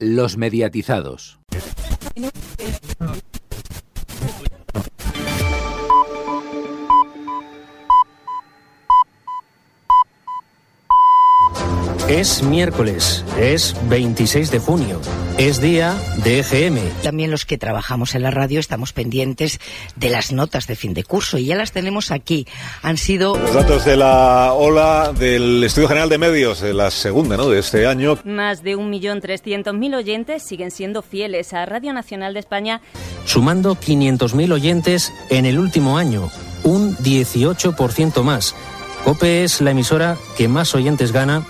Los mediatizados. Es miércoles, es 26 de junio, es día de EGM. También los que trabajamos en la radio estamos pendientes de las notas de fin de curso y ya las tenemos aquí. Han sido... Los datos de la ola del Estudio General de Medios, de la segunda ¿no? de este año. Más de 1.300.000 oyentes siguen siendo fieles a Radio Nacional de España. Sumando 500.000 oyentes en el último año, un 18% más. COPE es la emisora que más oyentes gana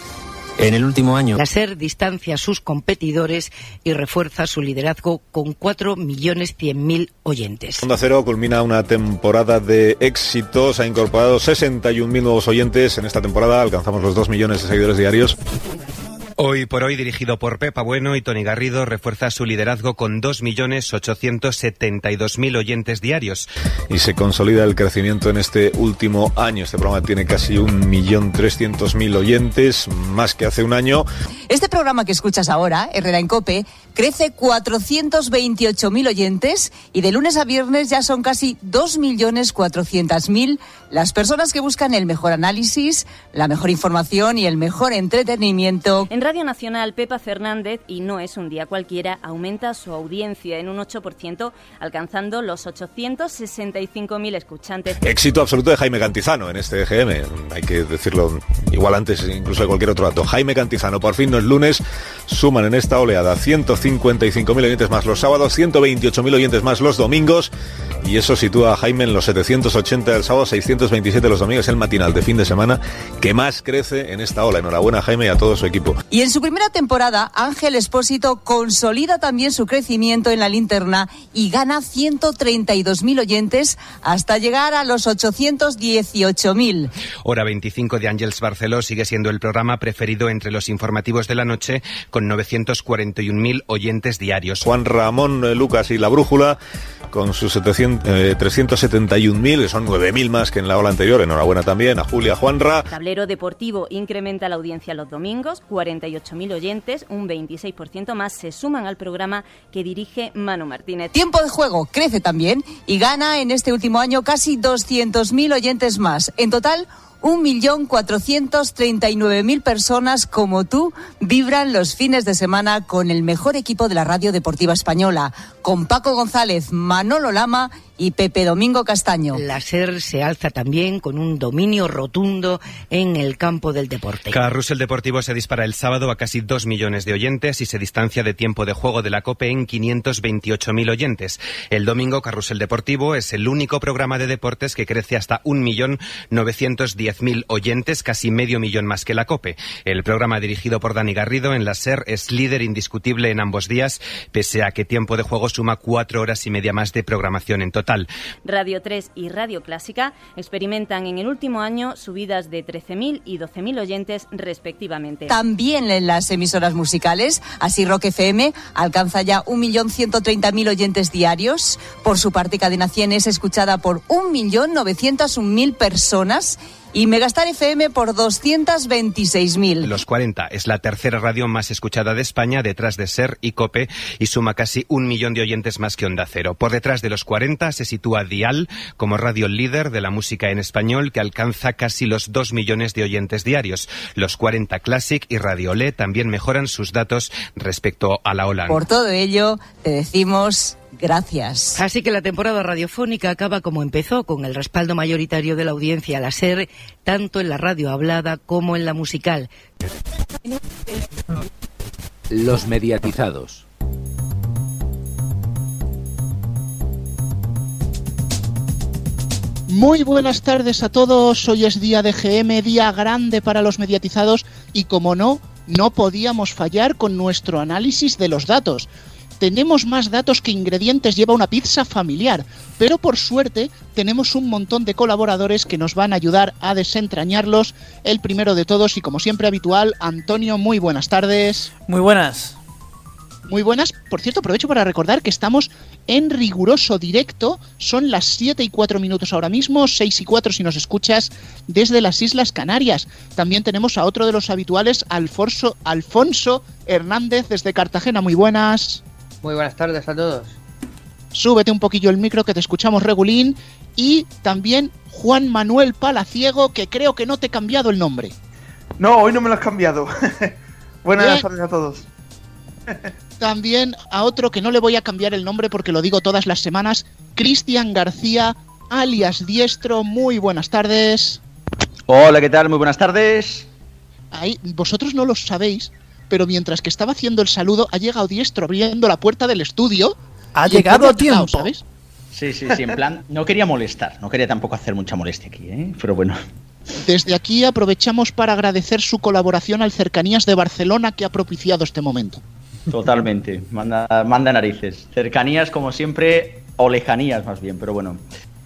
en el último año. La SER distancia a sus competidores y refuerza su liderazgo con 4.100.000 oyentes. Onda Cero culmina una temporada de éxitos. Ha incorporado 61.000 nuevos oyentes en esta temporada. Alcanzamos los 2 millones de seguidores diarios. Hoy por hoy, dirigido por Pepa Bueno y Tony Garrido, refuerza su liderazgo con 2.872.000 oyentes diarios. Y se consolida el crecimiento en este último año. Este programa tiene casi 1.300.000 oyentes, más que hace un año. Este programa que escuchas ahora, Herrera en Cope, crece 428.000 oyentes y de lunes a viernes ya son casi 2.400.000 las personas que buscan el mejor análisis, la mejor información y el mejor entretenimiento. En Radio Nacional, Pepa Fernández, y no es un día cualquiera, aumenta su audiencia en un 8%, alcanzando los 865.000 escuchantes. Éxito absoluto de Jaime Cantizano en este EGM. Hay que decirlo igual antes incluso de cualquier otro dato. Jaime Cantizano, por fin no es lunes, suman en esta oleada 155.000 oyentes más los sábados, 128.000 oyentes más los domingos. Y eso sitúa a Jaime en los 780 del sábado, 627 los domingos, el matinal de fin de semana que más crece en esta ola. Enhorabuena Jaime y a todo su equipo. En su primera temporada, Ángel Espósito consolida también su crecimiento en la linterna y gana 132.000 oyentes hasta llegar a los 818.000. Hora 25 de Ángels Barceló sigue siendo el programa preferido entre los informativos de la noche con 941.000 oyentes diarios. Juan Ramón eh, Lucas y La Brújula con sus 700, eh, 371.000, que son 9.000 más que en la ola anterior. Enhorabuena también a Julia Juanra. Tablero Deportivo incrementa la audiencia los domingos, 48.000 oyentes, un 26% más se suman al programa que dirige Manu Martínez. Tiempo de juego crece también y gana en este último año casi 200.000 oyentes más. En total, 1.439.000 personas como tú vibran los fines de semana con el mejor equipo de la radio deportiva española, con Paco González, Manolo Lama y Pepe Domingo Castaño. La SER se alza también con un dominio rotundo en el campo del deporte. Carrusel Deportivo se dispara el sábado a casi 2 millones de oyentes y se distancia de tiempo de juego de la COPE en 528.000 oyentes. El domingo Carrusel Deportivo es el único programa de deportes que crece hasta 1.910.000 oyentes, casi medio millón más que la COPE. El programa dirigido por Dani Garrido en la SER es líder indiscutible en ambos días, pese a que tiempo de juego suma cuatro horas y media más de programación en total. Radio 3 y Radio Clásica experimentan en el último año subidas de 13.000 y 12.000 oyentes respectivamente. También en las emisoras musicales, así Rock FM alcanza ya 1.130.000 oyentes diarios. Por su parte, Cadena 100 es escuchada por 1.901.000 personas y Megastar FM por 226.000. Los 40 es la tercera radio más escuchada de España, detrás de SER y COPE, y suma casi un millón de oyentes más que Onda Cero. Por detrás de los 40 se sitúa Dial como radio líder de la música en español, que alcanza casi los 2 millones de oyentes diarios. Los 40 Classic y Radio Le también mejoran sus datos respecto a la ola. Por todo ello, te decimos Gracias. Así que la temporada radiofónica acaba como empezó, con el respaldo mayoritario de la audiencia a la SER, tanto en la radio hablada como en la musical. Los mediatizados. Muy buenas tardes a todos. Hoy es día de GM, día grande para los mediatizados y como no, no podíamos fallar con nuestro análisis de los datos tenemos más datos que ingredientes lleva una pizza familiar, pero por suerte tenemos un montón de colaboradores que nos van a ayudar a desentrañarlos. El primero de todos y como siempre habitual, Antonio, muy buenas tardes. Muy buenas. Muy buenas. Por cierto, aprovecho para recordar que estamos en riguroso directo. Son las 7 y 4 minutos ahora mismo, 6 y 4 si nos escuchas desde las Islas Canarias. También tenemos a otro de los habituales, Alfonso, Alfonso Hernández desde Cartagena. Muy buenas. Muy buenas tardes a todos. Súbete un poquillo el micro que te escuchamos regulín. Y también Juan Manuel Palaciego, que creo que no te he cambiado el nombre. No, hoy no me lo has cambiado. buenas tardes a todos. También a otro que no le voy a cambiar el nombre porque lo digo todas las semanas, Cristian García, alias Diestro. Muy buenas tardes. Hola, ¿qué tal? Muy buenas tardes. Ahí, vosotros no lo sabéis, pero mientras que estaba haciendo el saludo, ha llegado Diestro abriendo la puerta del estudio. Ha llegado a tiempo, ¿sabes? Sí, sí, sí, en plan, no quería molestar, no quería tampoco hacer mucha molestia aquí, ¿eh? Pero bueno. Desde aquí aprovechamos para agradecer su colaboración al Cercanías de Barcelona que ha propiciado este momento. Totalmente, manda, manda narices. Cercanías, como siempre, o lejanías más bien, pero bueno.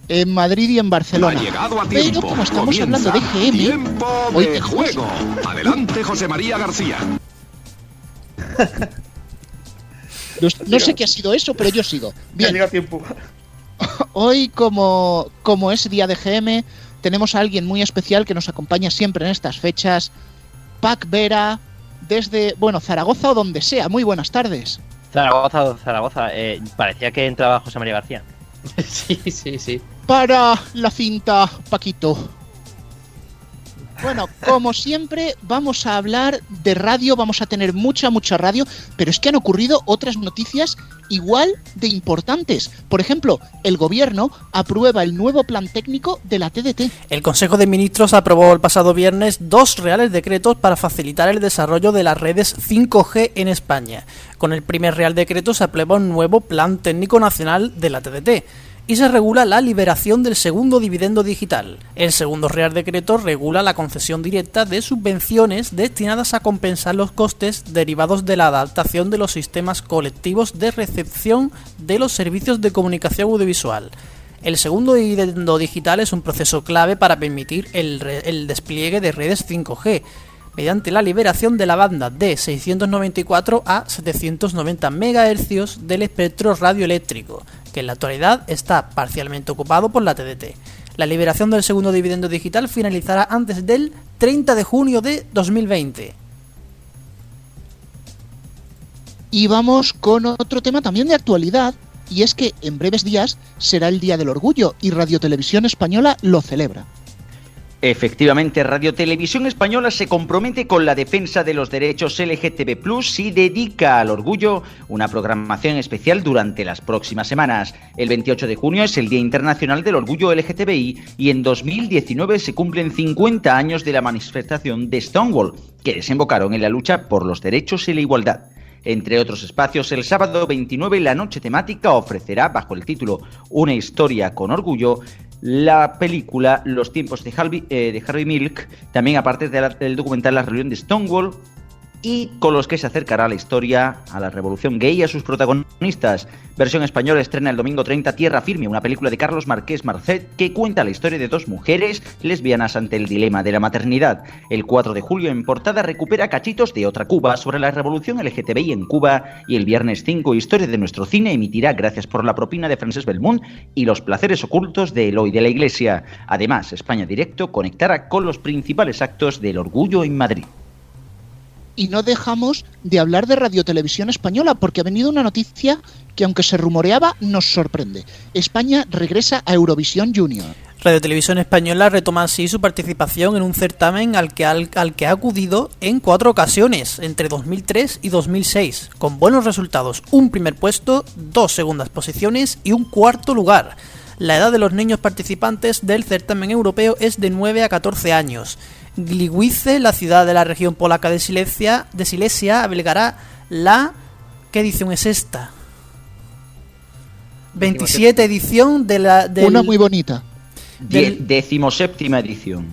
En Madrid y en Barcelona. Pero como estamos hablando de GM, tiempo hoy de juego. Adelante, José María García. No, no sé qué ha sido eso, pero yo sigo. Ya Bien, llega tiempo. hoy como, como es día de GM, tenemos a alguien muy especial que nos acompaña siempre en estas fechas. Pac Vera, desde, bueno, Zaragoza o donde sea. Muy buenas tardes. Zaragoza, Zaragoza. Eh, parecía que entraba José María García. sí, sí, sí. Para la cinta, Paquito. Bueno, como siempre, vamos a hablar de radio, vamos a tener mucha, mucha radio, pero es que han ocurrido otras noticias igual de importantes. Por ejemplo, el gobierno aprueba el nuevo plan técnico de la TDT. El Consejo de Ministros aprobó el pasado viernes dos reales decretos para facilitar el desarrollo de las redes 5G en España. Con el primer real decreto se aprueba un nuevo Plan Técnico Nacional de la TDT y se regula la liberación del segundo dividendo digital. El segundo Real Decreto regula la concesión directa de subvenciones destinadas a compensar los costes derivados de la adaptación de los sistemas colectivos de recepción de los servicios de comunicación audiovisual. El segundo dividendo digital es un proceso clave para permitir el, despliegue de redes 5G, mediante la liberación de la banda de 694 a 790 MHz del espectro radioeléctrico, que en la actualidad está parcialmente ocupado por la TDT. La liberación del segundo dividendo digital finalizará antes del 30 de junio de 2020. Y vamos con otro tema también de actualidad, y es que en breves días será el Día del Orgullo y Radio Televisión Española lo celebra. Efectivamente, Radio Televisión Española se compromete con la defensa de los derechos LGTB y dedica al orgullo una programación especial durante las próximas semanas. El 28 de junio es el Día Internacional del Orgullo LGTBI y en 2019 se cumplen 50 años de la manifestación de Stonewall, que desembocaron en la lucha por los derechos y la igualdad. Entre otros espacios, el sábado 29 la noche temática ofrecerá, bajo el título Una historia con orgullo, la película Los tiempos de Harvey, eh, de Milk, también aparte del documental La rebelión de Stonewall, y con los que se acercará la historia a la revolución gay y a sus protagonistas. Versión española estrena el domingo 30 Tierra Firme, una película de Carlos Marqués Marcet que cuenta la historia de dos mujeres lesbianas ante el dilema de la maternidad. El 4 de julio en portada recupera cachitos de otra Cuba sobre la revolución LGTBI en Cuba y el viernes 5 Historia de nuestro cine emitirá Gracias por la propina de Francés Belmont y Los placeres ocultos de Eloy de la Iglesia. Además, España Directo conectará con los principales actos del orgullo en Madrid. Y no dejamos de hablar de Radio Televisión Española porque ha venido una noticia que aunque se rumoreaba nos sorprende. España regresa a Eurovisión Junior. Radio Televisión Española retoma así su participación en un certamen al que, al, al que ha acudido en cuatro ocasiones, entre 2003 y 2006, con buenos resultados, un primer puesto, dos segundas posiciones y un cuarto lugar. La edad de los niños participantes del certamen europeo es de 9 a 14 años. Gliwice, la ciudad de la región polaca de Silesia, de Silesia albergará la... ¿Qué edición es esta? 27 edición de la... del- Una muy bonita. Die- Del- decimoséptima edición.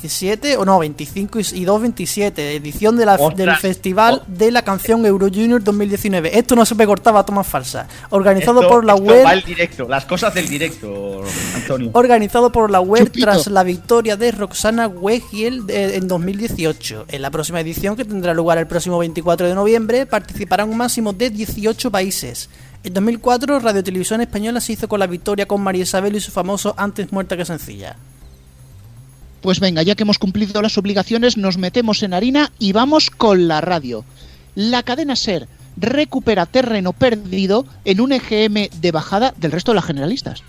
17, o no, 25 y 2, 27, edición de la, del Festival de la Canción Euro Junior 2019. Esto no se me cortaba, tomas falsas. Organizado Esto- por la esto web va el directo, las cosas del directo, Antonio. organizado por la web Chupito. tras la victoria de Roxana Wegiel de- en 2018. En la próxima edición, que tendrá lugar el próximo 24 de noviembre, participarán un máximo de 18 países. En 2004, Radio Televisión Española se hizo con la victoria con María Isabel y su famoso Antes muerta que sencilla. Pues venga, ya que hemos cumplido las obligaciones, nos metemos en harina y vamos con la radio. La cadena SER recupera terreno perdido en un EGM de bajada del resto de las generalistas.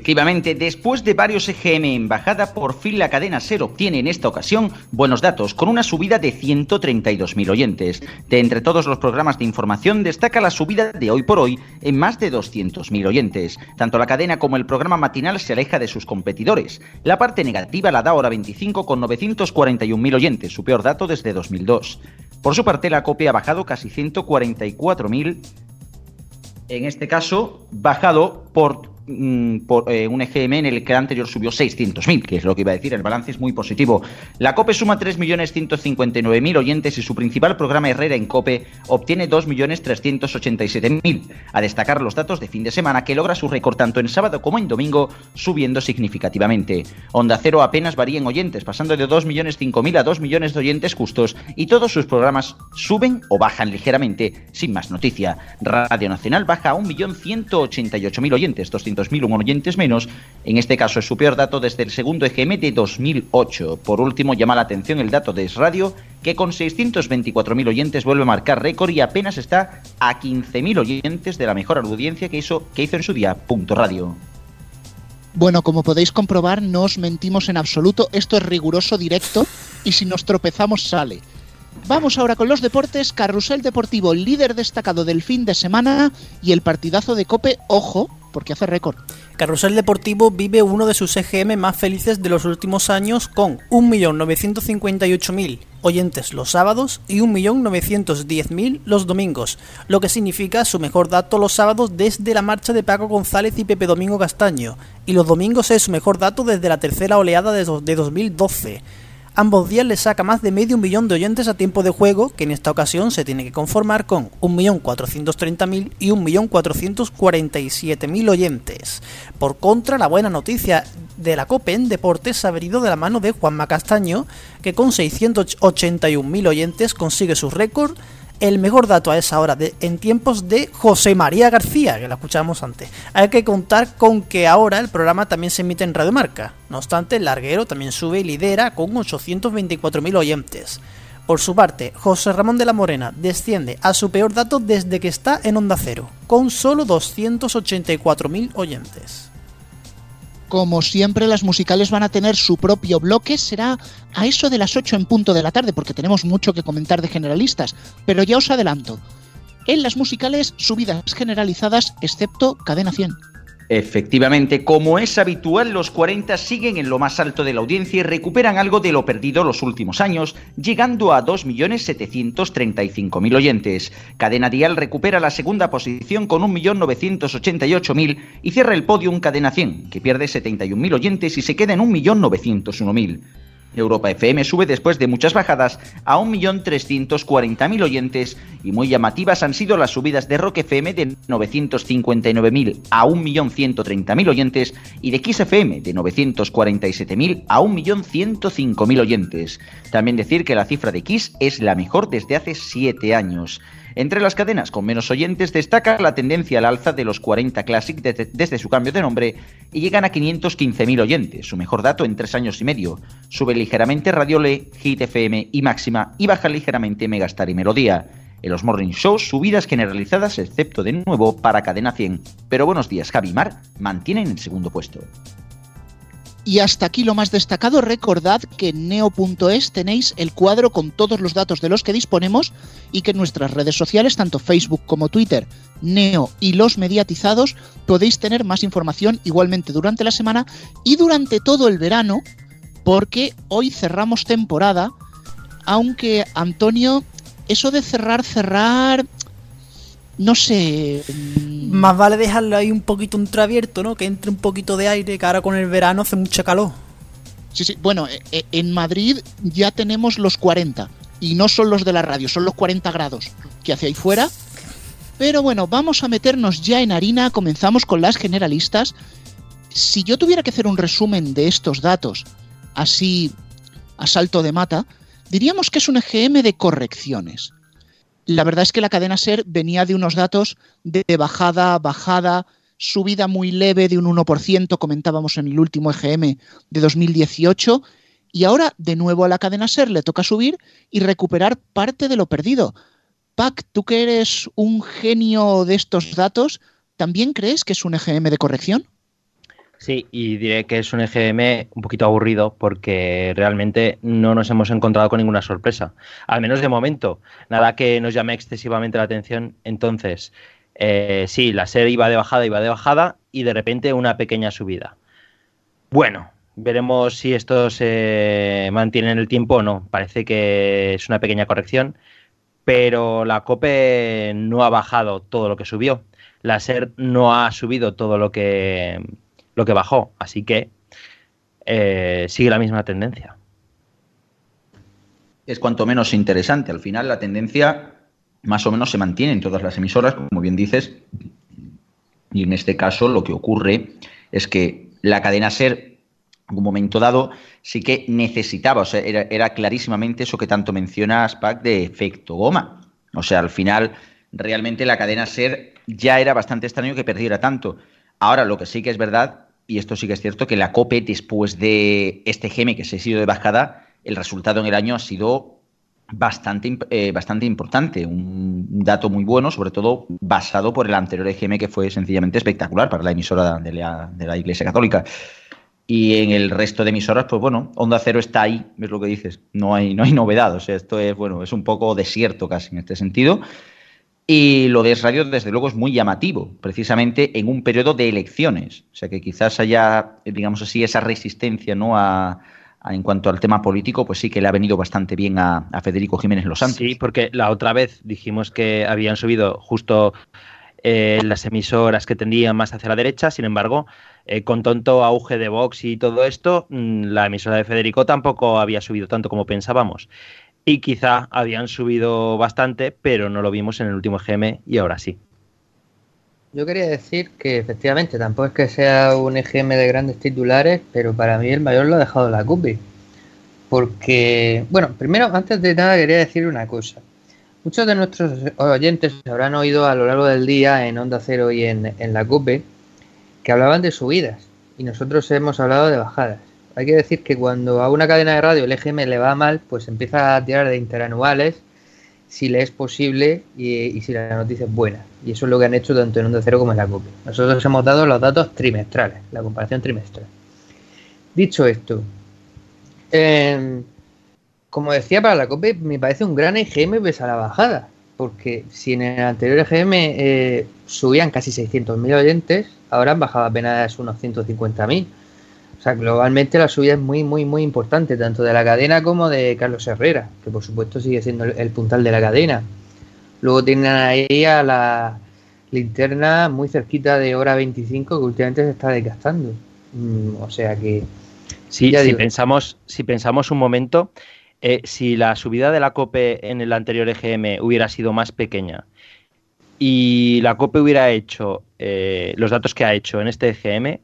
Efectivamente, después de varios EGM en bajada, por fin la cadena SER obtiene en esta ocasión buenos datos, con una subida de 132.000 oyentes. De entre todos los programas de información, destaca la subida de hoy por hoy en más de 200.000 oyentes. Tanto la cadena como el programa matinal se aleja de sus competidores. La parte negativa la da Hora 25 con 941.000 oyentes, su peor dato desde 2002. Por su parte, la copia ha bajado casi 144.000 en este caso, bajado por, mm, por eh, un EGM en el que anterior subió 600.000, que es lo que iba a decir, el balance es muy positivo. La COPE suma 3.159.000 oyentes y su principal programa Herrera en COPE obtiene 2.387.000. A destacar los datos de fin de semana que logra su récord tanto en sábado como en domingo, subiendo significativamente. Onda Cero apenas varía en oyentes, pasando de 2.005.000 a 2 millones de oyentes justos y todos sus programas suben o bajan ligeramente, sin más noticia. Radio Nacional baja a 1.188.000 oyentes, 200.000 oyentes menos. En este caso es su peor dato desde el segundo EGM de 2008. Por último, llama la atención el dato de Es Radio, que con 624.000 oyentes vuelve a marcar récord y apenas está a 15.000 oyentes de la mejor audiencia que hizo, que hizo en su día Punto Radio. Bueno, como podéis comprobar, no os mentimos en absoluto, esto es riguroso directo y si nos tropezamos sale. Vamos ahora con los deportes, Carrusel Deportivo, líder destacado del fin de semana y el partidazo de Cope, ojo, porque hace récord. Carrusel Deportivo vive uno de sus EGM más felices de los últimos años con 1.958.000 oyentes los sábados y 1.910.000 los domingos, lo que significa su mejor dato los sábados desde la marcha de Paco González y Pepe Domingo Castaño, y los domingos es su mejor dato desde la tercera oleada de do- de 2012. Ambos días le saca más de medio millón de oyentes a tiempo de juego, que en esta ocasión se tiene que conformar con 1.430.000 y 1.447.000 oyentes. Por contra, la buena noticia de la COPE en deportes ha venido de la mano de Juanma Castaño, que con 681.000 oyentes consigue su récord el mejor dato a esa hora de, en tiempos de José María García, que la escuchamos antes. Hay que contar con que ahora el programa también se emite en Radio Marca. No obstante, el larguero también sube y lidera con 824.000 oyentes. Por su parte, José Ramón de la Morena desciende a su peor dato desde que está en Onda Cero, con solo 284.000 oyentes. Como siempre, las musicales van a tener su propio bloque. Será a eso de las 8 en punto de la tarde, porque tenemos mucho que comentar de generalistas. Pero ya os adelanto. En las musicales, subidas generalizadas, excepto Cadena 100. Efectivamente, como es habitual, los 40 siguen en lo más alto de la audiencia y recuperan algo de lo perdido los últimos años, llegando a 2.735.000 oyentes. Cadena Dial recupera la segunda posición con 1.988.000 y cierra el podium Cadena 100, que pierde 71.000 oyentes y se queda en 1.901.000. Europa FM sube después de muchas bajadas a 1.340.000 oyentes y muy llamativas han sido las subidas de Rock FM de 959.000 a 1.130.000 oyentes y de Kiss FM de 947.000 a 1.105.000 oyentes. También decir que la cifra de Kiss es la mejor desde hace 7 años. Entre las cadenas con menos oyentes destaca la tendencia al alza de los 40 Classic de- desde su cambio de nombre y llegan a 515.000 oyentes, su mejor dato en tres años y medio. Sube ligeramente Radiole, Hit FM y Máxima y baja ligeramente Megastar y Melodía. En los morning shows, subidas generalizadas, excepto de nuevo para Cadena 100. Pero buenos días, Javi Mar mantienen el segundo puesto. Y hasta aquí lo más destacado, recordad que en neo.es tenéis el cuadro con todos los datos de los que disponemos y que en nuestras redes sociales, tanto Facebook como Twitter, Neo y los mediatizados, podéis tener más información igualmente durante la semana y durante todo el verano, porque hoy cerramos temporada, aunque Antonio, eso de cerrar, cerrar, no sé, Más vale dejarlo ahí un poquito entreabierto, ¿no? Que entre un poquito de aire, que ahora con el verano hace mucha calor. Sí, sí. Bueno, eh, eh, en Madrid ya tenemos los 40. Y no son los de la radio, son los 40 grados que hace ahí fuera. Pero bueno, vamos a meternos ya en harina. Comenzamos con las generalistas. Si yo tuviera que hacer un resumen de estos datos, así a salto de mata, diríamos que es un EGM de correcciones. La verdad es que la cadena SER venía de unos datos de bajada, bajada, subida muy leve de un 1%, comentábamos en el último EGM de 2018, y ahora de nuevo a la cadena SER le toca subir y recuperar parte de lo perdido. Pac, tú que eres un genio de estos datos, ¿también crees que es un EGM de corrección? Sí, y diré que es un EGM un poquito aburrido porque realmente no nos hemos encontrado con ninguna sorpresa, al menos de momento, nada que nos llame excesivamente la atención. Entonces, eh, sí, la serie iba de bajada, iba de bajada y de repente una pequeña subida. Bueno, veremos si esto se mantiene en el tiempo o no. Parece que es una pequeña corrección, pero la COPE no ha bajado todo lo que subió. La SER no ha subido todo lo que lo que bajó. Así que eh, sigue la misma tendencia. Es cuanto menos interesante. Al final la tendencia más o menos se mantiene en todas las emisoras, como bien dices. Y en este caso lo que ocurre es que la cadena SER, en un momento dado, sí que necesitaba, o sea, era, era clarísimamente eso que tanto mencionas, Pac, de efecto goma. O sea, al final, realmente la cadena SER ya era bastante extraño que perdiera tanto. Ahora, lo que sí que es verdad, y esto sí que es cierto, que la COPE, después de este GM que se ha sido de bajada, el resultado en el año ha sido bastante, eh, bastante importante. Un dato muy bueno, sobre todo basado por el anterior EGM que fue sencillamente espectacular para la emisora de la, de la Iglesia Católica. Y en el resto de emisoras, pues bueno, Onda Cero está ahí, es lo que dices. No hay, no hay novedad. O sea, esto es, bueno, es un poco desierto casi en este sentido. Y lo de Radio, desde luego, es muy llamativo, precisamente en un periodo de elecciones. O sea que quizás haya, digamos así, esa resistencia ¿no? a, en cuanto al tema político, pues sí que le ha venido bastante bien a, Federico Jiménez Los Santos. Sí, porque la otra vez dijimos que habían subido justo eh, las emisoras que tendían más hacia la derecha, sin embargo, eh, con tonto auge de Vox y todo esto, mm, la emisora de Federico tampoco había subido tanto como pensábamos y quizá habían subido bastante, pero no lo vimos en el último EGM y ahora sí. Yo quería decir que efectivamente tampoco es que sea un EGM de grandes titulares, pero para mí el mayor lo ha dejado la CUPI. Porque, bueno, primero, antes de nada quería decir una cosa. Muchos de nuestros oyentes habrán oído a lo largo del día en Onda Cero y en, en la CUPE que hablaban de subidas y nosotros hemos hablado de bajadas. Hay que decir que cuando a una cadena de radio el EGM le va mal, pues empieza a tirar de interanuales si le es posible y, si la noticia es buena. Y eso es lo que han hecho tanto en Onda Cero como en la COPE. Nosotros hemos dado los datos trimestrales, la comparación trimestral. Dicho esto, em, como decía para la COPE, me parece un gran EGM pese a la bajada. Porque si en el anterior EGM eh, subían casi 600.000 oyentes, ahora han bajado apenas unos 150.000. O sea, globalmente la subida es muy, muy, muy importante, tanto de la cadena como de Carlos Herrera, que por supuesto sigue siendo el, puntal de la cadena. Luego tienen ahí a la linterna muy cerquita de hora 25 que últimamente se está desgastando. Mm, o sea que... Sí, si, pensamos, si pensamos un momento, eh, si la subida de la COPE en el anterior EGM hubiera sido más pequeña y la COPE hubiera hecho eh, los datos que ha hecho en este EGM,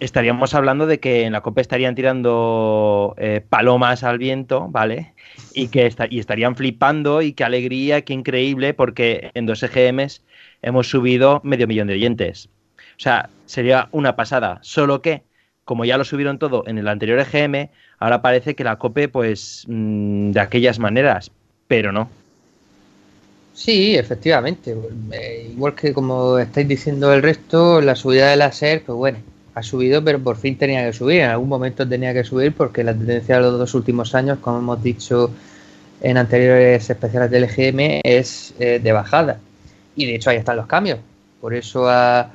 estaríamos hablando de que en la COPE estarían tirando eh, palomas al viento, ¿vale? Y que y estarían flipando y qué alegría, qué increíble, porque en dos EGMs hemos subido medio millón de oyentes. O sea, sería una pasada. Solo que, como ya lo subieron todo en el anterior EGM, ahora parece que la COPE, pues, mm, de aquellas maneras, pero no. Sí, efectivamente. Eh, igual que como estáis diciendo el resto, la subida de la SER, pues bueno, ha subido, pero por fin tenía que subir. En algún momento tenía que subir porque la tendencia de los dos últimos años, como hemos dicho en anteriores especiales del EGM, es eh, de bajada. Y de hecho ahí están los cambios. Por eso a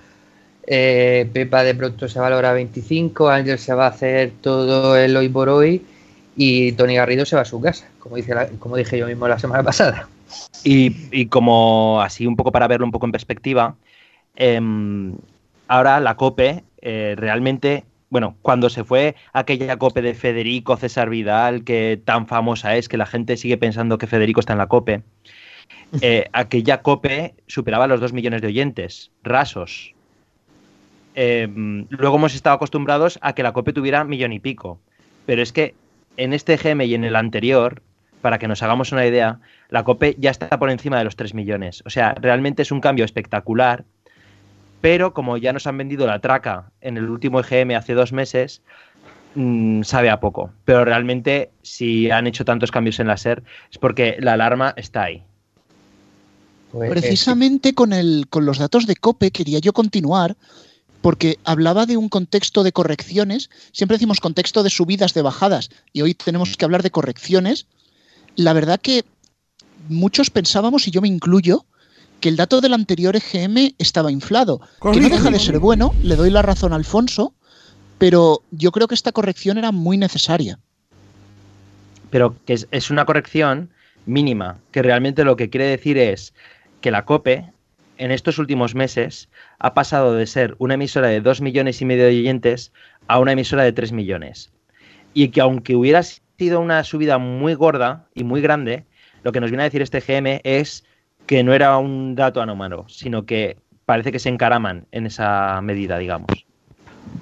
eh, Pepa de pronto se valora a 25, Ángel se va a hacer todo el hoy por hoy y Tony Garrido se va a su casa, como, dice como dije yo mismo la semana pasada. Y, como así un poco para verlo un poco en perspectiva, em, ahora la COPE eh, realmente bueno, cuando se fue aquella cope de Federico César Vidal, que tan famosa es, que la gente sigue pensando que Federico está en la cope, eh, aquella cope superaba los 2 millones de oyentes, rasos. Eh, luego hemos estado acostumbrados a que la cope tuviera millón y pico. Pero es que en este GM y en el anterior, para que nos hagamos una idea, la COPE ya está por encima de los 3 millones. O sea, realmente es un cambio espectacular, pero como ya nos han vendido la traca en el último EGM hace dos meses, mmm, sabe a poco. Pero realmente, si han hecho tantos cambios en la SER, es porque la alarma está ahí. Pues, Precisamente con, el, con los datos de COPE quería yo continuar porque hablaba de un contexto de correcciones, siempre decimos contexto de subidas, de bajadas, y hoy tenemos que hablar de correcciones. La verdad que muchos pensábamos, y yo me incluyo, que el dato del anterior EGM estaba inflado, que no deja de ser bueno, le doy la razón a Alfonso, pero yo creo que esta corrección era muy necesaria. Pero que es, es una corrección mínima, que realmente lo que quiere decir es que la COPE en estos últimos meses ha pasado de ser una emisora de 2 millones y medio de oyentes a una emisora de 3 millones. Y que aunque hubiera sido una subida muy gorda y muy grande, lo que nos viene a decir este GM es que no era un dato anómalo, sino que parece que se encaraman en esa medida, digamos.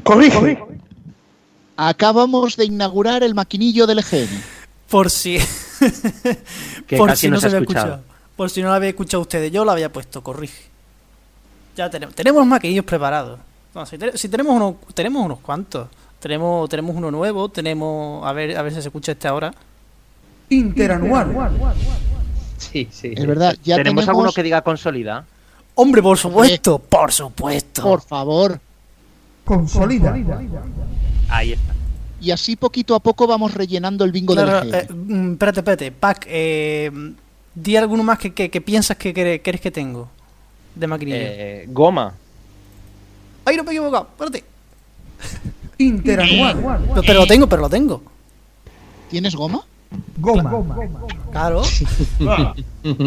Corrige. Acabamos de inaugurar el maquinillo del EGM. Por si. Que Por casi si no no se se ha había escuchado. escuchado. Por si no lo había escuchado ustedes, yo lo había puesto, corrige. Ya tenemos, tenemos maquinillos preparados. No, si, te- si tenemos unos, tenemos unos cuantos. Tenemos, tenemos uno nuevo, tenemos, a ver, a ver si se escucha este ahora. Interanual. Sí, sí. Es verdad, ya ¿Tenemos, tenemos, alguno que diga consolida? Hombre, por supuesto, por supuesto. por favor. Consolida. Ahí está. Y así poquito a poco vamos rellenando el bingo Claro, del eh, mm, espérate, espérate. Pac, eh, di alguno más que, que, que piensas que quieres que tengo de maquinillo. Eh, goma. ¡Ay, no me he equivocado! Espérate. Interanual. Pero, pero lo tengo, pero lo tengo. ¿Tienes goma? Goma. Claro. Ahí,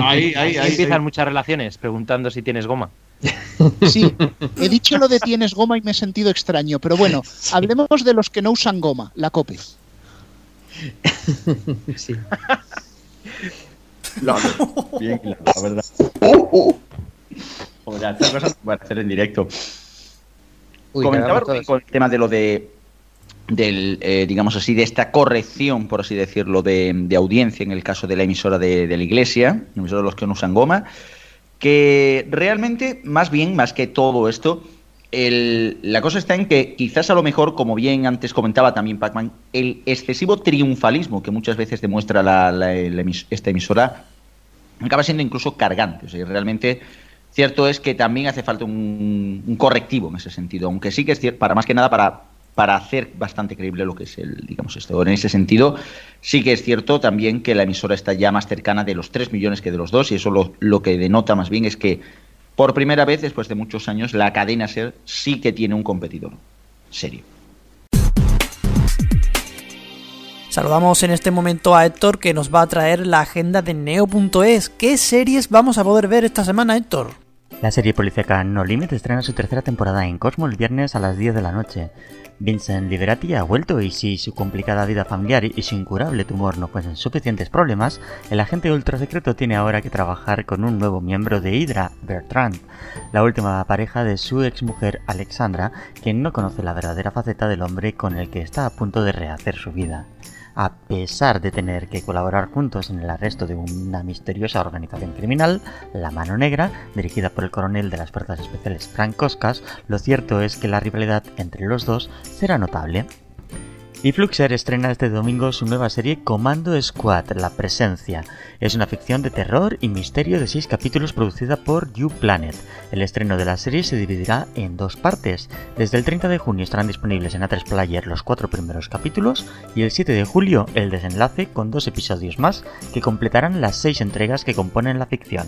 ahí, Ahí ahí. empiezan muchas relaciones preguntando si tienes goma. Sí, he dicho lo de tienes goma y me he sentido extraño, pero bueno, hablemos de los que no usan goma, la COPE. Sí. No, bien claro, la verdad. Joder, estas cosas no pueden hacer en directo. Uy, Comentaba con el tema de lo de del eh, digamos así de esta corrección por así decirlo de, de audiencia en el caso de la emisora de, la iglesia emisora de los que no usan goma que realmente más bien más que todo esto la cosa está en que quizás a lo mejor como bien antes comentaba también Pacman el excesivo triunfalismo que muchas veces demuestra la- la- esta emisora acaba siendo incluso cargante. O sea, realmente Cierto es que también hace falta un, un correctivo en ese sentido, aunque sí que es cierto, para más que nada para, para hacer bastante creíble lo que es el, digamos, esto. En ese sentido, sí que es cierto también que la emisora está ya más cercana de los 3 millones que de los 2, y eso lo, lo que denota más bien es que por primera vez, después de muchos años, la cadena SER sí que tiene un competidor serio. Saludamos en este momento a Héctor que nos va a traer la agenda de Neo.es. ¿Qué series vamos a poder ver esta semana, Héctor? La serie policíaca No Limit estrena su tercera temporada en Cosmo el viernes a las 10 de la noche. Vincent Liberati ha vuelto y si su complicada vida familiar y su incurable tumor no fuesen suficientes problemas, el agente ultrasecreto tiene ahora que trabajar con un nuevo miembro de Hydra, Bertrand, la última pareja de su exmujer Alexandra, quien no conoce la verdadera faceta del hombre con el que está a punto de rehacer su vida. A pesar de tener que colaborar juntos en el arresto de una misteriosa organización criminal, La Mano Negra, dirigida por el coronel de las Fuerzas Especiales Frank Coscas, lo cierto es que la rivalidad entre los dos será notable. Y Fluxer estrena este domingo su nueva serie Comando Squad, La Presencia. Es una ficción de terror y misterio de seis capítulos producida por You Planet. El estreno de la serie se dividirá en dos partes. Desde el 30 de junio estarán disponibles en A3 Player los cuatro primeros capítulos y el 7 de julio el desenlace con dos episodios más que completarán las seis entregas que componen la ficción.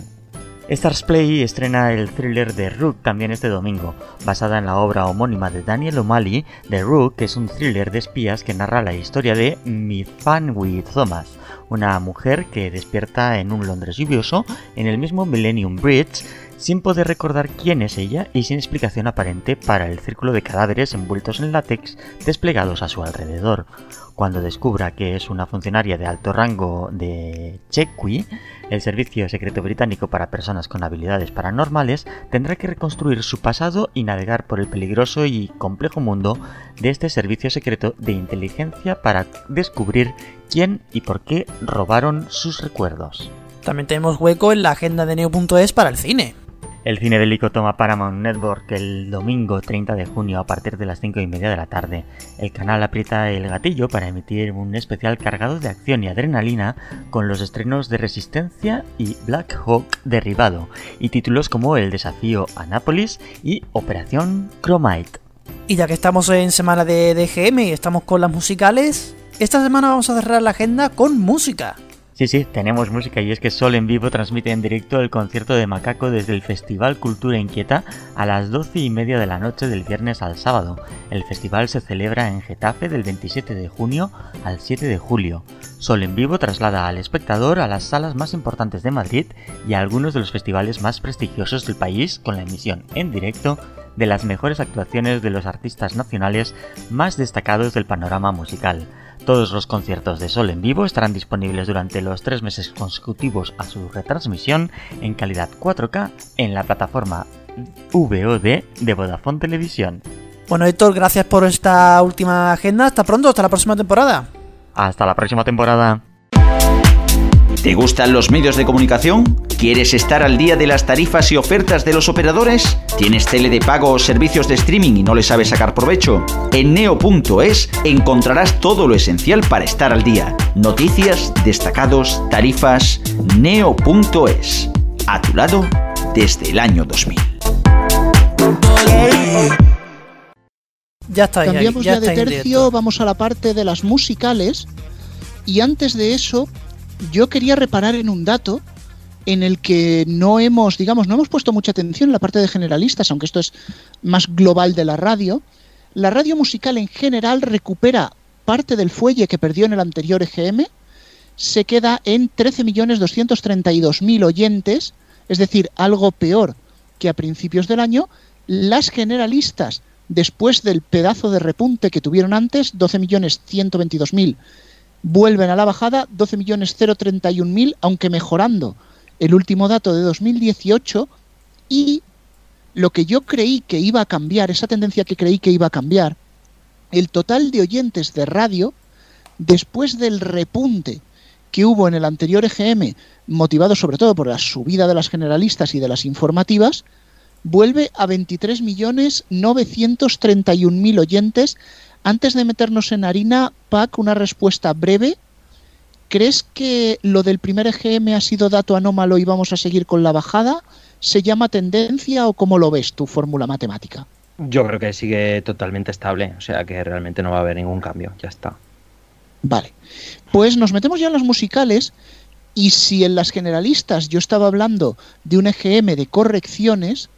Stars Play estrena el thriller de Rook también este domingo, basada en la obra homónima de Daniel O'Malley. The Rook es un thriller de espías que narra la historia de Mi Fan with Thomas, una mujer que despierta en un Londres lluvioso en el mismo Millennium Bridge sin poder recordar quién es ella y sin explicación aparente para el círculo de cadáveres envueltos en látex desplegados a su alrededor. Cuando descubra que es una funcionaria de alto rango de Chequi, el servicio secreto británico para personas con habilidades paranormales, tendrá que reconstruir su pasado y navegar por el peligroso y complejo mundo de este servicio secreto de inteligencia para descubrir quién y por qué robaron sus recuerdos. También tenemos hueco en la agenda de Neo.es para el cine. El cine bélico toma Paramount Network el domingo 30 de junio a partir de las 5 y media de la tarde. El canal aprieta el gatillo para emitir un especial cargado de acción y adrenalina con los estrenos de Resistencia y Black Hawk Derribado y títulos como El desafío Anápolis y Operación Chromite. Y ya que estamos en semana de DGM y estamos con las musicales, esta semana vamos a cerrar la agenda con música. Sí, sí, tenemos música y es que Sol en Vivo transmite en directo el concierto de Macaco desde el Festival Cultura Inquieta a las 12 y media de la noche del viernes al sábado. El festival se celebra en Getafe del 27 de junio al 7 de julio. Sol en Vivo traslada al espectador a las salas más importantes de Madrid y a algunos de los festivales más prestigiosos del país con la emisión en directo de las mejores actuaciones de los artistas nacionales más destacados del panorama musical. Todos los conciertos de Sol en vivo estarán disponibles durante los tres meses consecutivos a su retransmisión en calidad 4K en la plataforma VOD de Vodafone Televisión. Bueno, Héctor, gracias por esta última agenda. Hasta pronto, hasta la próxima temporada. Hasta la próxima temporada. ¿Te gustan los medios de comunicación? ¿Quieres estar al día de las tarifas y ofertas de los operadores? ¿Tienes tele de pago o servicios de streaming y no le sabes sacar provecho? En neo.es encontrarás todo lo esencial para estar al día. Noticias, destacados, tarifas. Neo.es. A tu lado desde el año 2000. Ya está, ya, Cambiamos ya ya, de tercio, vamos a la parte de las musicales. Y antes de eso, yo quería reparar en un dato en el que no hemos, digamos, no hemos puesto mucha atención en la parte de generalistas, aunque esto es más global de la radio. La radio musical en general recupera parte del fuelle que perdió en el anterior EGM, se queda en 13.232.000 oyentes, es decir, algo peor que a principios del año. Las generalistas, después del pedazo de repunte que tuvieron antes, 12.122.000, vuelven a la bajada, 12.031.000, aunque mejorando el último dato de 2018 y lo que yo creí que iba a cambiar, esa tendencia que creí que iba a cambiar, el total de oyentes de radio, después del repunte que hubo en el anterior EGM, motivado sobre todo por la subida de las generalistas y de las informativas, vuelve a 23.931.000 oyentes. Antes de meternos en harina, Pac, una respuesta breve. ¿Crees que lo del primer EGM ha sido dato anómalo y vamos a seguir con la bajada? ¿Se llama tendencia o cómo lo ves tu fórmula matemática? Yo creo que sigue totalmente estable, o sea que realmente no va a haber ningún cambio, ya está. Vale. Pues nos metemos ya en los musicales y si en las generalistas yo estaba hablando de un EGM de correcciones,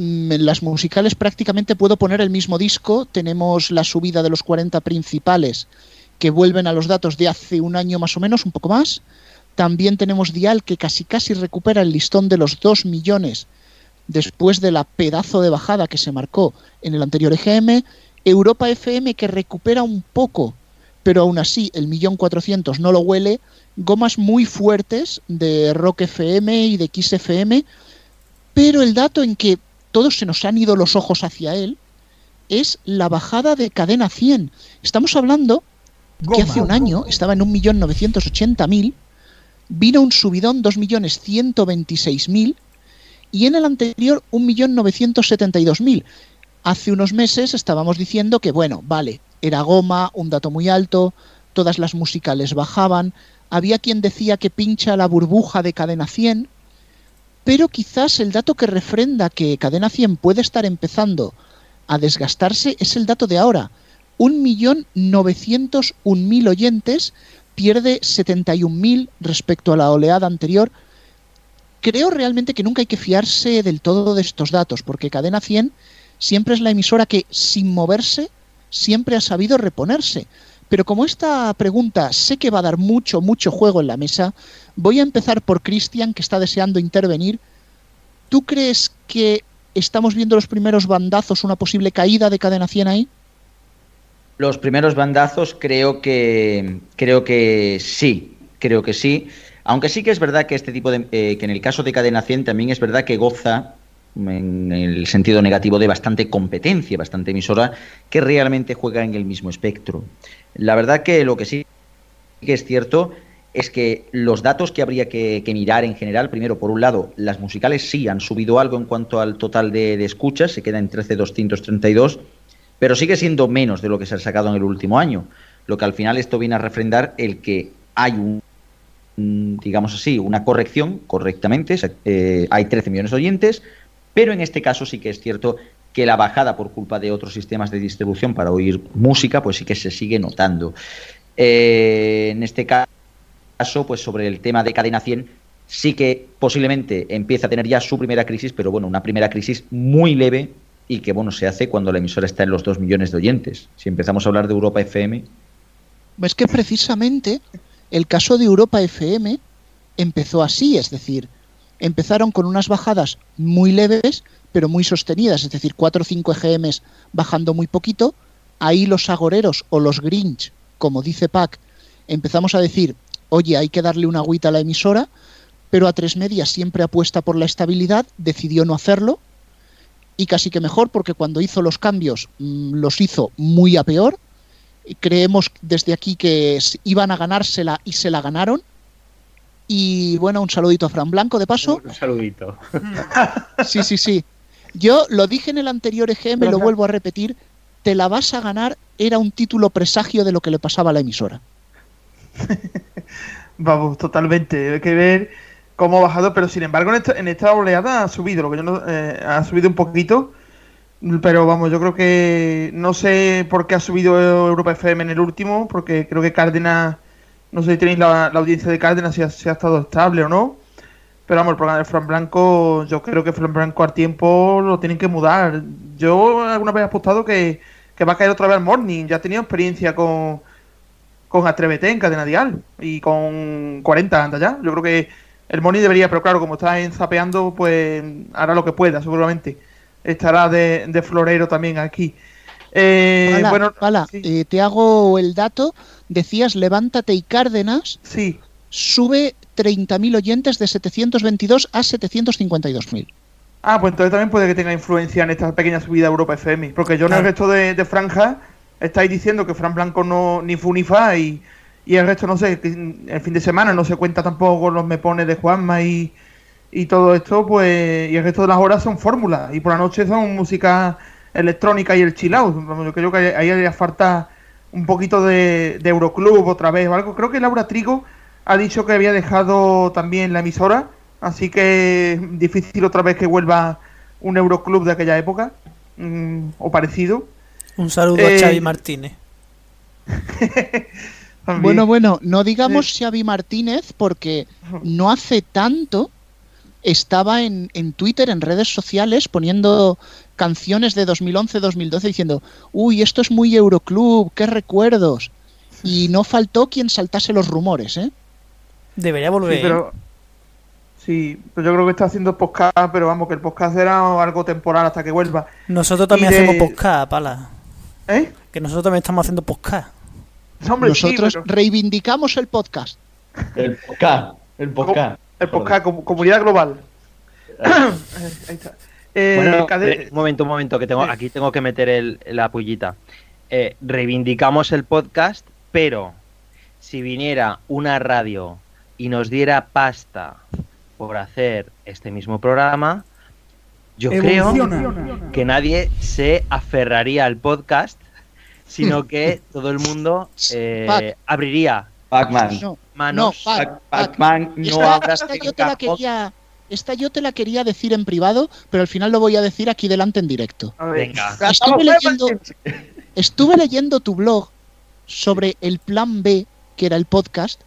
en las musicales prácticamente puedo poner el mismo disco. Tenemos la subida de los 40 principales que vuelven a los datos de hace un año más o menos, un poco más. También tenemos Dial que casi casi recupera el listón de los 2 millones después de la pedazo de bajada que se marcó en el anterior EGM. Europa FM que recupera un poco, pero aún así el millón cuatrocientos no lo huele. Gomas muy fuertes de Rock FM y de Kiss FM, pero el dato en que todos se nos han ido los ojos hacia él es la bajada de cadena 100. Estamos hablando que hace un año estaba en 1.980.000, vino un subidón 2.126.000 y en el anterior 1.972.000. Hace unos meses estábamos diciendo que, bueno, vale, era goma, un dato muy alto, todas las musicales bajaban, había quien decía que pincha la burbuja de cadena 100, pero quizás el dato que refrenda que cadena 100 puede estar empezando a desgastarse es el dato de ahora. 1.901.000 oyentes, pierde 71.000 respecto a la oleada anterior. Creo realmente que nunca hay que fiarse del todo de estos datos, porque Cadena 100 siempre es la emisora que, sin moverse, siempre ha sabido reponerse. Pero como esta pregunta sé que va a dar mucho, mucho juego en la mesa, voy a empezar por Cristian, que está deseando intervenir. ¿Tú crees que estamos viendo los primeros bandazos, una posible caída de cadena 100 ahí? Los primeros bandazos creo que creo que sí, creo que sí. Aunque sí que es verdad que este tipo de eh, que en el caso de cadena 100 también es verdad que goza en el sentido negativo de bastante competencia, bastante emisora que realmente juega en el mismo espectro. La verdad que lo que sí que es cierto es que los datos que habría que, mirar en general, primero, por un lado, las musicales sí han subido algo en cuanto al total de, escuchas, se queda en 13.232, pero sigue siendo menos de lo que se ha sacado en el último año, lo que al final esto viene a refrendar el que hay un, digamos así, una corrección correctamente, eh, hay 13 millones de oyentes, pero en este caso sí que es cierto que la bajada por culpa de otros sistemas de distribución para oír música, pues sí que se sigue notando. Eh, en este caso, pues sobre el tema de cadena 100, sí que posiblemente empieza a tener ya su primera crisis, pero bueno, una primera crisis muy leve y que bueno, se hace cuando la emisora está en los 2 millones de oyentes. Si empezamos a hablar de Europa FM, Es que precisamente el caso de Europa FM empezó así, es decir, empezaron con unas bajadas muy leves, pero muy sostenidas, es decir, 4 o 5 EGMs bajando muy poquito. Ahí los agoreros o los Grinch, como dice Pac, empezamos a decir, oye, hay que darle una agüita a la emisora, pero a tres medias siempre apuesta por la estabilidad, decidió no hacerlo, y casi que mejor porque cuando hizo los cambios mm, los hizo muy a peor. Creemos desde aquí que iban a ganársela y se la ganaron. Y bueno, un saludito a Fran Blanco de paso. un saludito. Sí, sí, sí. Yo lo dije en el anterior EGM, lo vuelvo a repetir. Te la vas a ganar era un título presagio de lo que le pasaba a la emisora. Vamos, totalmente. Hay que ver cómo ha bajado, pero sin embargo en esta, en esta oleada ha subido, lo que yo no, eh, ha subido un poquito, pero vamos, yo creo que no sé por qué ha subido Europa FM en el último, porque creo que Cárdenas, no sé si tenéis la, audiencia de Cárdenas, si ha, estado estable o no, pero vamos, el programa de Fran Blanco, yo creo que Fran Blanco al tiempo lo tienen que mudar. Yo alguna vez he apostado que, que va a caer otra vez al Morning, ya he tenido experiencia con con Atrévete en cadena dial y con 40 anda ya. Yo creo que el Moni debería, pero claro, como está en zapeando, pues hará lo que pueda, seguramente. Estará de, de florero también aquí. Eh, Pala, bueno, Pala, eh, te hago el dato. Decías Levántate y Cárdenas. Sí. Sube 30.000 oyentes de 722 a 752.000. Ah, pues entonces también puede que tenga influencia en esta pequeña subida de Europa FM. Porque yo en el resto de, de franja estáis diciendo que Fran Blanco no ni fu ni fa y, y el resto no sé, el fin de semana no se cuenta tampoco con los mepones de Juanma y, y todo esto, pues y el resto de las horas son fórmulas y por la noche son música electrónica y el chill out. Yo creo que ahí haría falta un poquito de, de Euroclub otra vez o algo. Creo que Laura Trigo ha dicho que había dejado también la emisora, así que difícil otra vez que vuelva un Euroclub de aquella época mm, o parecido. Un saludo Eh, a Xavi Martínez. Bueno, bueno, no digamos Xavi Martínez porque no hace tanto estaba en, en Twitter, en redes sociales, poniendo canciones de 2011-2012 diciendo, uy, esto es muy Euroclub, qué recuerdos. Y no faltó quien saltase los rumores, ¿eh? Debería volver. Sí, pero, sí, pero yo creo que está haciendo podcast, pero vamos, que el podcast era algo temporal hasta que vuelva. Nosotros también de- hacemos podcast, pala. ¿Eh? Que nosotros también estamos haciendo podcast. Hombre, sí, Nosotros pero- reivindicamos el podcast. El podcast. El podcast. El podcast, com- comunidad global. Ahí está. Eh, Bueno, Cade- eh, un momento, un momento, que tengo, aquí tengo que meter el, la pullita. Eh, reivindicamos el podcast, pero si viniera una radio y nos diera pasta por hacer este mismo programa, yo Evoluciona. creo que nadie se aferraría al podcast, sino que todo el mundo eh, abriría Pac-Man. No, manos. no, Pac, Pac. Pac-Man no yo te la cajón. quería, esta yo te la quería decir en privado, pero al final lo voy a decir aquí delante en directo. A. Venga. Estuve leyendo, estuve leyendo tu blog sobre el plan B, que era el podcast,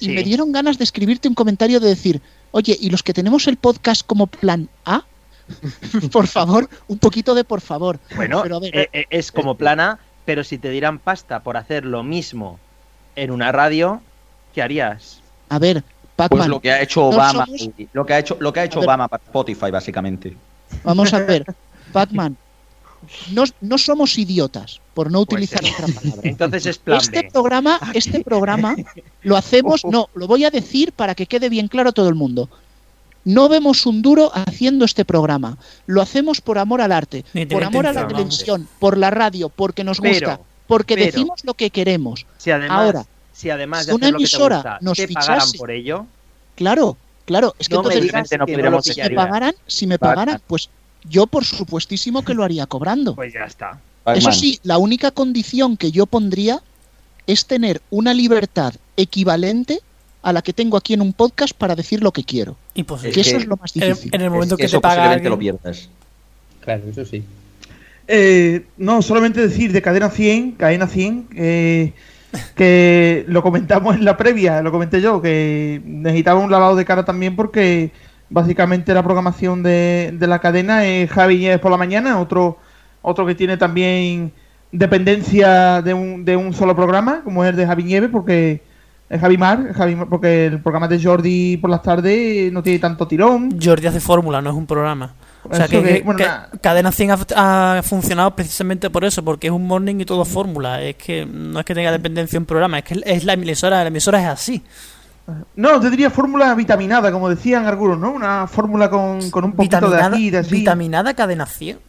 y Sí. me dieron ganas de escribirte un comentario de decir, oye, ¿y los que tenemos el podcast como plan A? por favor, un poquito de por favor. Bueno, Pero a ver, eh, eh, es como plana, pero si te dieran pasta por hacer lo mismo en una radio, ¿qué harías? A ver, Pues lo que ha hecho no Obama, somos- lo que ha hecho, lo que ha hecho. Obama para Spotify, básicamente. vamos a ver, Pacman, no, no somos idiotas, por no utilizar otra palabra. Entonces es plan Este B. programa, este programa lo hacemos, no, lo voy a decir para que quede bien claro a todo el mundo. No vemos un duro haciendo este programa. Lo hacemos por amor al arte, por amor a la televisión, por la radio, porque nos Pero, gusta, porque pero, decimos lo que queremos. Si además, Ahora, si además de una hacer lo que te emisora gusta, nos te pagaran fichase- por ello, Claro, claro, es que No me entonces digas Simplemente no que podríamos si me pagaran, si me Batman. pagaran, pues yo por supuestísimo que lo haría cobrando. pues ya está. Eso sí, la única condición que yo pondría es tener una libertad equivalente a la que tengo aquí en un podcast para decir lo que quiero. Imposible. Que eso que- es lo más En, difícil. en el momento Es que, eso te paga lo pierdas. Claro, eso sí. Eh, no, solamente decir de Cadena 100, Cadena 100, eh, que lo comentamos en la previa, lo comenté yo, que necesitaba un lavado de cara también porque básicamente la programación de, de la cadena es Javi Nieves por la mañana, otro, otro que tiene también dependencia de un, de un solo programa, como es el de Javi Nieves, porque es Javi Mar, Javi Mar- porque el programa de Jordi por las tardes no tiene tanto tirón. Jordi hace fórmula, no es un programa. O sea que, que, bueno, que nada. Cadena 100 ha, ha funcionado precisamente por eso, porque es un morning y todo fórmula. Es que no es que tenga dependencia un programa, es que es la emisora, la emisora es así. No, yo diría fórmula vitaminada, como decían algunos, ¿no? Una fórmula con, con un poquito de Vitaminada, aquí, de así. vitaminada Cadena 100. O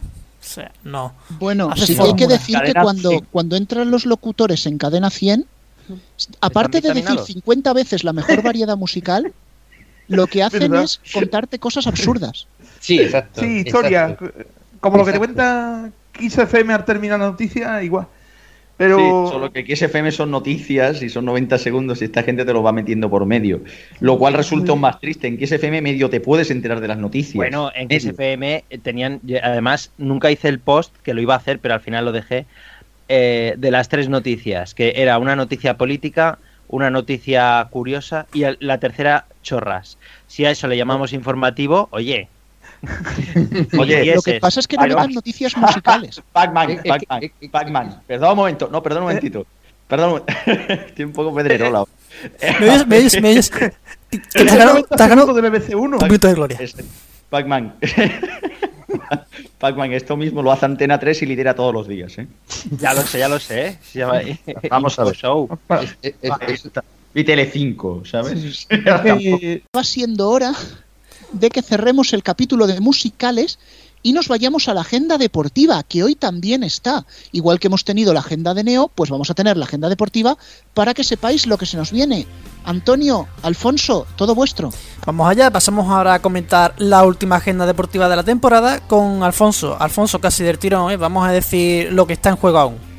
sea, no. Bueno, sí que hay que decir que cuando, 100. cuando entran los locutores en cadena 100, aparte de decir vitaminados? 50 veces la mejor variedad musical, lo que hacen ¿Verdad? es contarte cosas absurdas. Sí, exacto. Sí, historia. exacto. Como lo que te cuenta Kiss FM al terminar la noticia, igual. Pero. Sí, solo que aquí FM son noticias y son 90 segundos y esta gente te lo va metiendo por medio. Lo cual resulta aún más triste. En Kiss FM medio te puedes enterar de las noticias. Bueno, en Medio. XFM tenían, y además nunca hice el post, que lo iba a hacer, pero al final lo dejé, eh, de las tres noticias, que era una noticia política, una noticia curiosa y la tercera chorras. Si a eso le llamamos informativo, oye. Oye, Lo que pasa es que no le dan noticias musicales. Pac-Man, Pac-Man, Pac-Man. Perdón un momento, no, perdón un momentito. Perdón, un- estoy un poco pedrerola. ¿Me oyes? ¿Me oyes? ¿Me oyes? Te has ganado, te has ganado de BBC1. un minuto de gloria. Pac-Man. Pac-Man, esto mismo lo hace Antena 3 y lidera todos los días, ¿eh? Ya lo sé, ya lo sé. Se llama Vamos a ver. Show. Es- es- es- Y Telecinco, ¿sabes? Eh, Va siendo hora de que cerremos el capítulo de musicales y nos vayamos a la agenda deportiva, que hoy también está. Igual que hemos tenido la agenda de Neo, pues vamos a tener la agenda deportiva para que sepáis lo que se nos viene. Antonio, Alfonso, todo vuestro. Vamos allá, pasamos ahora a comentar la última agenda deportiva de la temporada con Alfonso. Alfonso, casi del tirón, ¿eh? vamos a decir lo que está en juego aún.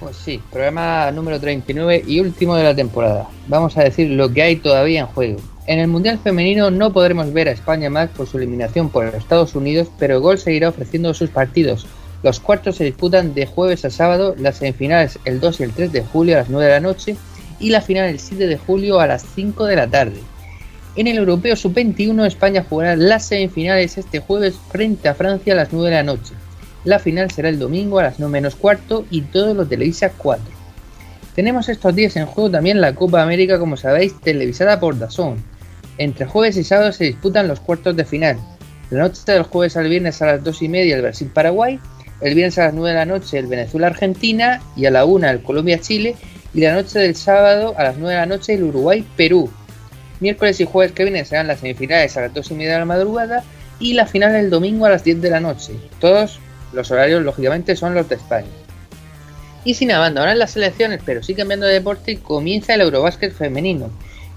Pues sí, programa número 39 y último de la temporada. Vamos a decir lo que hay todavía en juego. En el Mundial Femenino no podremos ver a España más por su eliminación por Estados Unidos, pero Gol seguirá ofreciendo sus partidos. Los cuartos se disputan de jueves a sábado, las semifinales el 2 y el 3 de julio a las 9 de la noche y la final el 7 de julio a las 5 de la tarde. En el Europeo Sub-21 España jugará las semifinales este jueves frente a Francia a las 9 de la noche. La final será el domingo a las 9 menos cuarto y todo lo televisa 4. Tenemos estos días en juego también la Copa América, como sabéis, televisada por DAZN. Entre jueves y sábado se disputan los cuartos de final. La noche del jueves al viernes a las 2 y media el Brasil-Paraguay, el viernes a las 9 de la noche el Venezuela-Argentina y a la 1 el Colombia-Chile y la noche del sábado a las 9 de la noche el Uruguay-Perú. Miércoles y jueves que vienen serán las semifinales a las 2 y media de la madrugada y la final el domingo a las 10 de la noche. Todos los horarios lógicamente son los de España. Y sin abandonar las selecciones, pero sí cambiando de deporte, comienza el Eurobásquet femenino.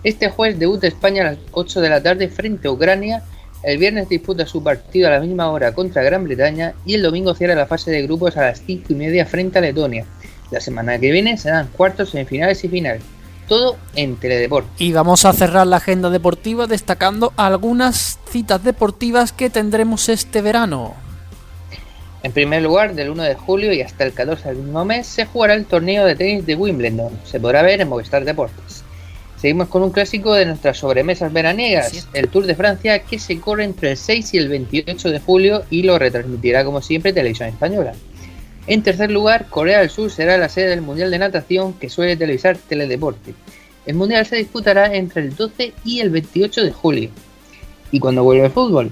Este jueves debuta España a las 8 de la tarde frente a Ucrania, el viernes disputa su partido a la misma hora contra Gran Bretaña y el domingo cierra la fase de grupos a las 5 y media frente a Letonia. La semana que viene serán cuartos, semifinales y finales. Todo en Teledeporte. Y vamos a cerrar la agenda deportiva destacando algunas citas deportivas que tendremos este verano. En primer lugar, del 1 de julio y hasta el 14 del mismo mes se jugará el torneo de tenis de Wimbledon. Se podrá ver en Movistar Deportes. Seguimos con un clásico de nuestras sobremesas veraniegas, el Tour de Francia, que se corre entre el 6 y el 28 de julio y lo retransmitirá como siempre Televisión Española. En tercer lugar, Corea del Sur será la sede del Mundial de Natación que suele televisar Teledeporte. El Mundial se disputará entre el 12 y el 28 de julio. ¿Y cuando vuelve el fútbol?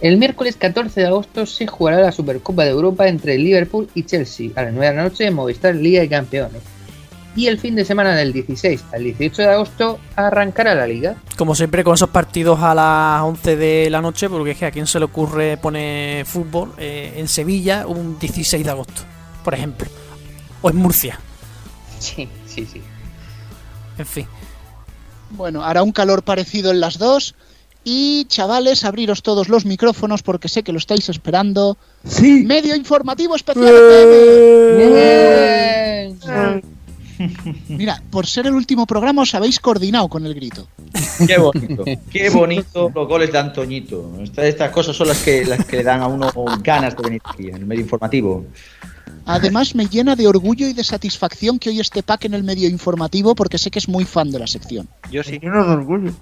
El miércoles 14 de agosto se jugará la Supercopa de Europa entre Liverpool y Chelsea a las 9 de la noche en Movistar Liga y Campeones. Y el fin de semana del 16 al 18 de agosto arrancará la liga. Como siempre con esos partidos a las 11 de la noche, porque es que a quién se le ocurre poner fútbol eh, en Sevilla un 16 de agosto, por ejemplo. O en Murcia. Sí, sí, sí. En fin. Bueno, hará un calor parecido en las dos. Y chavales, abriros todos los micrófonos porque sé que lo estáis esperando. Sí. Medio informativo especial. FM. Mira, por ser el último programa os habéis coordinado con el grito. Qué bonito, qué bonito los goles de Antoñito. Estas, estas cosas son las que, las que le dan a uno ganas de venir aquí, en el medio informativo. Además, me llena de orgullo y de satisfacción que hoy esté Pac en el medio informativo porque sé que es muy fan de la sección. Yo sí. Lleno de orgullo.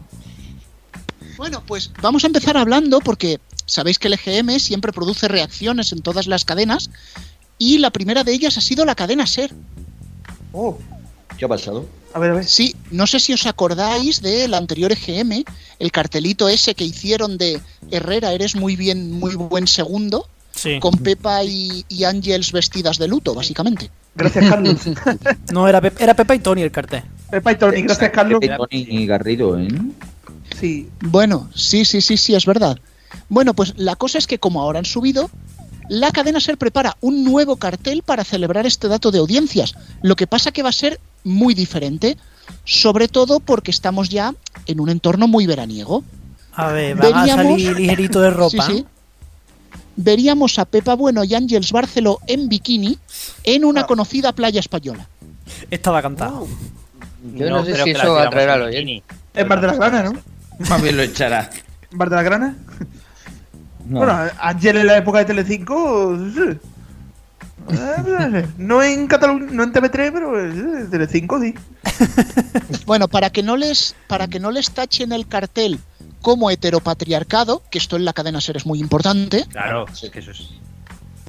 Bueno, pues vamos a empezar hablando porque sabéis que el EGM siempre produce reacciones en todas las cadenas y la primera de ellas ha sido la cadena SER. Oh, ¿Qué ha pasado? a ver, a ver. Sí, no sé si os acordáis del anterior EGM, el cartelito ese que hicieron de Herrera, eres muy bien, muy buen segundo, Sí. con Pepa y, y Ángels vestidas de luto, básicamente. Gracias, Carlos. No, era, era Pepa y Tony el cartel. Pepa y Tony, gracias, Carlos. Pepe, Tony y Garrido, ¿eh? Sí. Bueno, sí, sí, sí, sí, es verdad. Bueno, pues la cosa es que como ahora han subido, la cadena SER prepara un nuevo cartel para celebrar este dato de audiencias. Lo que pasa que va a ser muy diferente, sobre todo porque estamos ya en un entorno muy veraniego. A ver, van a Veríamos- salir ligerito de ropa. Sí, sí. Veríamos a Pepa Bueno y Ángels Barceló en bikini en una conocida playa española. Estaba cantado. Yo no, sé si eso va a traer oyente. En Bar de la Grana, ¿no? Más bien lo echará. ¿Bar de la Grana? No. Bueno, ayer en la época de Telecinco. sí. No en Cataluña, no en TV3, pero eh, Telecinco sí. Bueno, para que no les para que no les tachen el cartel como heteropatriarcado, que esto en la cadena SER es muy importante, Claro, sí que eso es.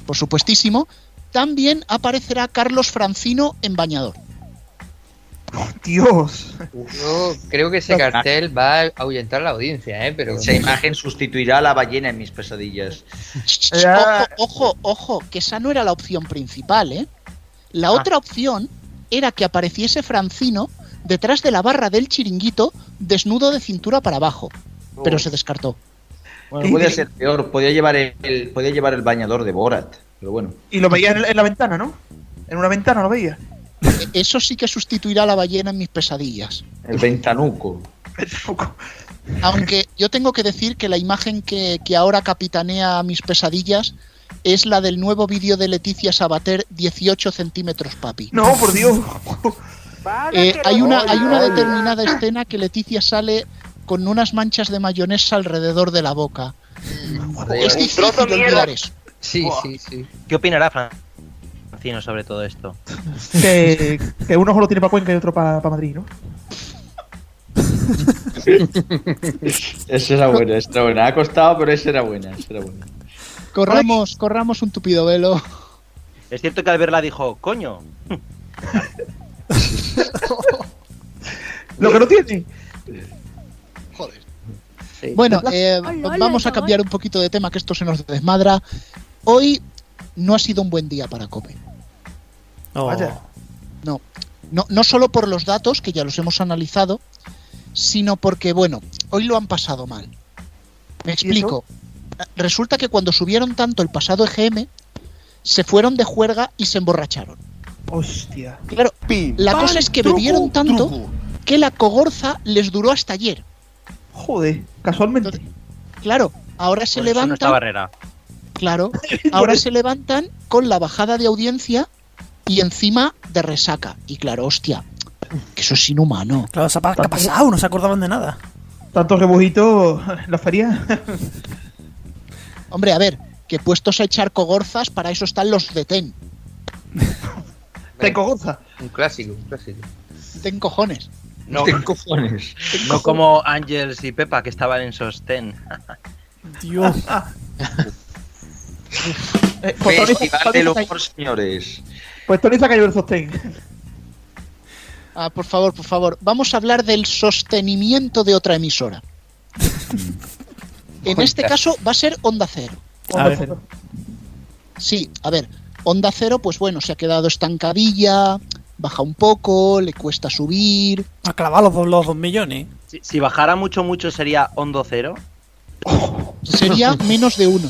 por supuestísimo, también aparecerá Carlos Francino en bañador. Dios. Yo creo que ese cartel va a ahuyentar la audiencia, ¿eh? Pero Esa imagen sustituirá a la ballena en mis pesadillas. Ya. Ojo, ojo, ojo, que esa no era la opción principal, ¿eh? La otra opción era que apareciese Francino detrás de la barra del chiringuito, desnudo de cintura para abajo, pero se descartó. Bueno, podía ser peor, podía llevar el, el- podía llevar el bañador de Borat, pero bueno. Y lo veía en, en la ventana, ¿no? En una ventana lo veía. Eso sí que sustituirá a la ballena en mis pesadillas. El ventanuco. Aunque yo tengo que decir que la imagen que, que ahora capitanea mis pesadillas es la del nuevo vídeo de Leticia Sabater 18 centímetros papi. No, por Dios. Eh, hay una, hay una determinada escena que Leticia sale con unas manchas de mayonesa alrededor de la boca. Es difícil de olvidar eso. Sí, sí, sí. ¿Qué opinará Sobre todo esto? Que, que uno solo tiene para Cuenca y otro para Madrid, ¿no? Esa era buena, esa era buena. Ha costado, pero esa era buena, esa era buena. Corramos, corramos un tupido velo. Es cierto que al verla dijo, coño. Lo que no tiene. Bueno, eh, vamos a cambiar un poquito de tema, que esto se nos desmadra. Hoy no ha sido un buen día para Cope. Oh. Vaya. No, no, no solo por los datos, que ya los hemos analizado, sino porque, bueno, hoy lo han pasado mal. Me explico. Resulta que cuando subieron tanto el pasado EGM, se fueron de juerga y se emborracharon. Hostia. Claro, la cosa es que truco, bebieron tanto truco. que la cogorza les duró hasta ayer. Joder, casualmente. Claro, ahora se eso no está levantan. barrera. Claro, ahora se levantan con la bajada de audiencia y encima de resaca. Y claro, hostia, que eso es inhumano. Claro, ¿qué ha pasado? No se acordaban de nada. Tantos rebujitos en la feria. Hombre, a ver, que puestos a echar cogorzas, para eso están los de TEN. Te cogorza. Un clásico, un clásico. TEN cojones. No, cojones. no como Ángels y Pepa que estaban en sostén. Dios. Festival del humor, señores. Pues Tony se ha caído el sostén. Ah, por favor, por favor. Vamos a hablar del sostenimiento de otra emisora. en este caso va a ser Onda Cero. Onda. Sí, a ver. Onda Cero, pues bueno, se ha quedado estancadilla, baja un poco, le cuesta subir. Ha clavado los, dos- los dos millones. Si, si bajara mucho, mucho sería Hondo Cero. Sería menos de uno.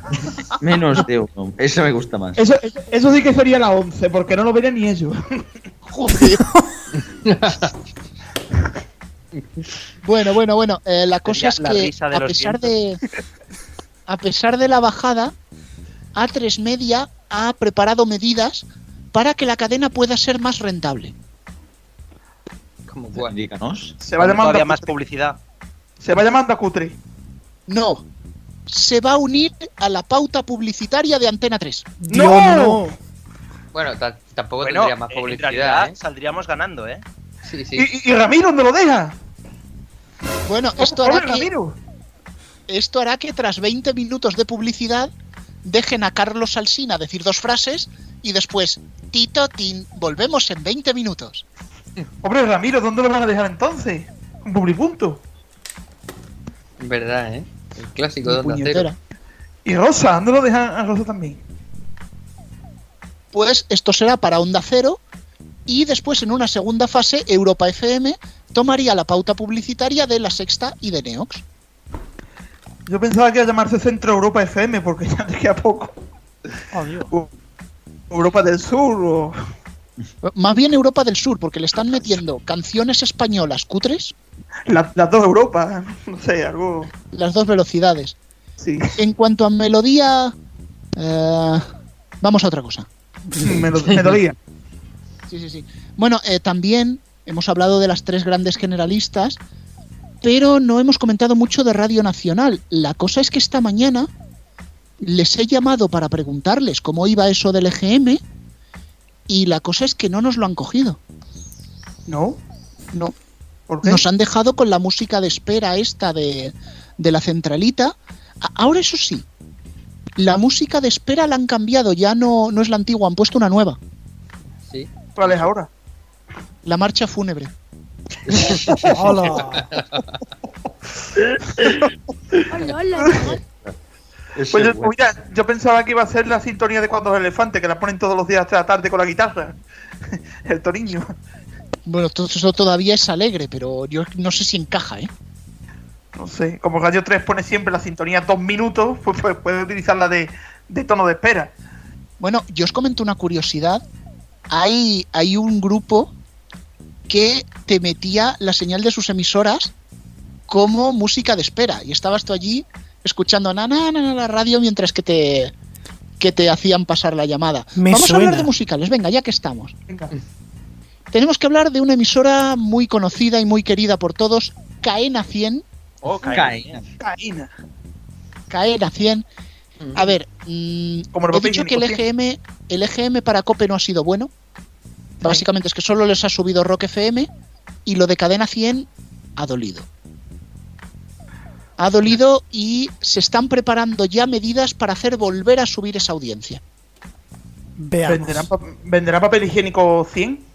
Menos de uno. Eso me gusta más. Eso, eso, eso sí que sería la 11, porque no lo verían ni ellos. Joder. Bueno, bueno, bueno. eh, la cosa es la que a pesar de a pesar de la bajada, A3 Media ha preparado medidas para que la cadena pueda ser más rentable. Como cuál. Díganos. Se va llamando Todavía a más cutre. publicidad. Se va llamando a cutre. No, se va a unir a la pauta publicitaria de Antena 3. ¡No! Bueno, ta- tampoco Bueno, tendría más en publicidad, realidad ¿eh? saldríamos ganando, ¿eh? Sí, sí. ¿Y, Ramiro dónde lo deja? Bueno, esto hará que Ramiro. esto hará que tras 20 minutos de publicidad dejen a Carlos Alsina decir dos frases y después Tito Tin, volvemos en 20 minutos. Hombre, Ramiro, ¿dónde lo van a dejar entonces? Un publipunto. Verdad, ¿eh? El clásico de Onda Puñetera. Cero. Y Rosa, ¿dónde lo dejan a Rosa también? Pues esto será para Onda Cero y después en una segunda fase Europa FM tomaría la pauta publicitaria de La Sexta y de Neox. Yo pensaba que iba a llamarse Centro Europa FM, porque ya te queda poco. U- Europa del Sur o... Más bien Europa del Sur, porque le están metiendo canciones españolas cutres, la- las dos Europas, no sé, algo... las dos velocidades. Sí, En cuanto a melodía, eh, vamos a otra cosa. me, lo- me dolía. Sí, sí, sí. Bueno, eh, también hemos hablado de las tres grandes generalistas, pero no hemos comentado mucho de Radio Nacional. La cosa es que esta mañana les he llamado para preguntarles cómo iba eso del EGM y la cosa es que no nos lo han cogido. ¿No? No. ¿Por qué? Nos han dejado con la música de espera esta de, de la centralita. Ahora eso sí, la música de espera la han cambiado, ya no, no es la antigua, han puesto una nueva, Sí. ¿Cuál es ahora? la marcha fúnebre. Hola. Pues yo, mira, yo pensaba que iba a ser la sintonía de Cuando el Elefante, que la ponen todos los días de la tarde con la guitarra. El Toriño. Bueno, todo eso todavía es alegre, pero yo no sé si encaja, ¿eh? No sé, como Radio 3 pone siempre la sintonía dos minutos, pues, pues puede utilizarla de, de tono de espera. Bueno, yo os comento una curiosidad. Hay, hay un grupo que te metía la señal de sus emisoras como música de espera. Y estabas tú allí escuchando na, na, na, na, la radio mientras que te, que te hacían pasar la llamada. Me Vamos a hablar de musicales, venga, ya que estamos. Venga. Tenemos que hablar de una emisora muy conocida y muy querida por todos, Caena 100. Oh, Caína. Caína. Caena 100. A ver, mm, Como he dicho que el EGM, el EGM para Cope no ha sido bueno. Básicamente es que solo les ha subido Rock FM y lo de Cadena 100 ha dolido. Ha dolido y se están preparando ya medidas para hacer volver a subir esa audiencia. Veamos. ¿Venderán, pa- ¿Venderá papel higiénico 100?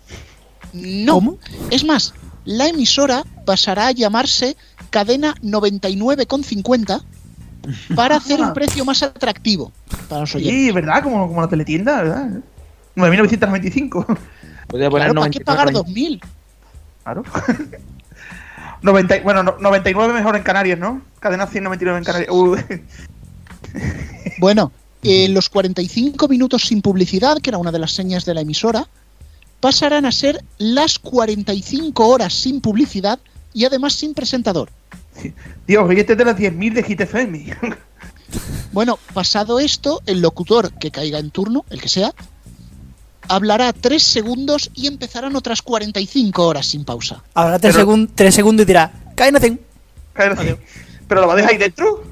No, ¿Cómo? es más, la emisora pasará a llamarse Cadena 99,50 para hacer un precio más atractivo para los oyentes. Sí, ¿verdad? Como, como la teletienda, ¿verdad? 9.995. Podría poner Claro, ¿para qué 99 pagar años. 2.000? Claro. 90, bueno, no- 99 mejor en Canarias, ¿no? Cadena 199 en Canarias. Uh, Bueno, eh, los 45 minutos sin publicidad, que era una de las señas de la emisora, pasarán a ser las 45 horas sin publicidad y además sin presentador. Dios, este es de las 10.000 de Hit FM. Bueno, pasado esto, el locutor que caiga en turno, el que sea, hablará 3 segundos y empezarán otras 45 horas sin pausa. Habrá tres, Pero- segun- tres segundos y dirá, Caena 100. ¿Pero lo va a dejar ahí dentro?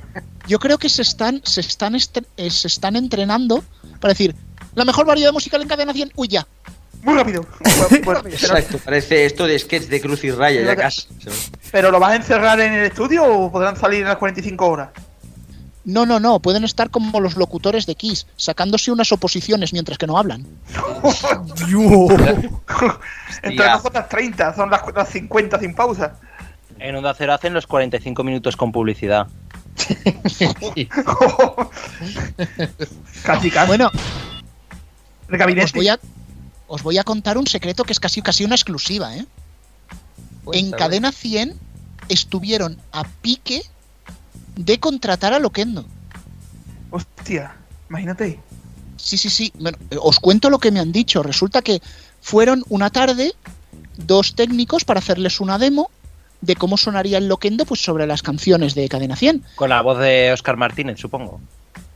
Yo creo que se están, se están, estre- eh, se están entrenando para decir, la mejor variedad musical en cadena 100, uy ya. Muy rápido. Exacto, parece esto de sketch de Cruz y Raya, ya casi. ¿Pero lo vas a encerrar en el estudio o podrán salir en las 45 horas? No, no, no, pueden estar como los locutores de Kiss, sacándose unas oposiciones mientras que no hablan. Entre nosotras 30, son las, las 50 sin pausa. En Onda Cero hacen los 45 minutos con publicidad. Casi, casi. Bueno, El gabinete. os voy, a, os voy a contar un secreto que es casi, casi una exclusiva, ¿eh? En. Cadena 100 estuvieron a pique de contratar a Loquendo. Hostia, imagínate. Sí, sí, sí. Bueno, eh, os cuento lo que me han dicho. Resulta que fueron una tarde dos técnicos para hacerles una demo de cómo sonaría el Loquendo pues sobre las canciones de Cadena 100. Con la voz de Oscar Martínez, supongo.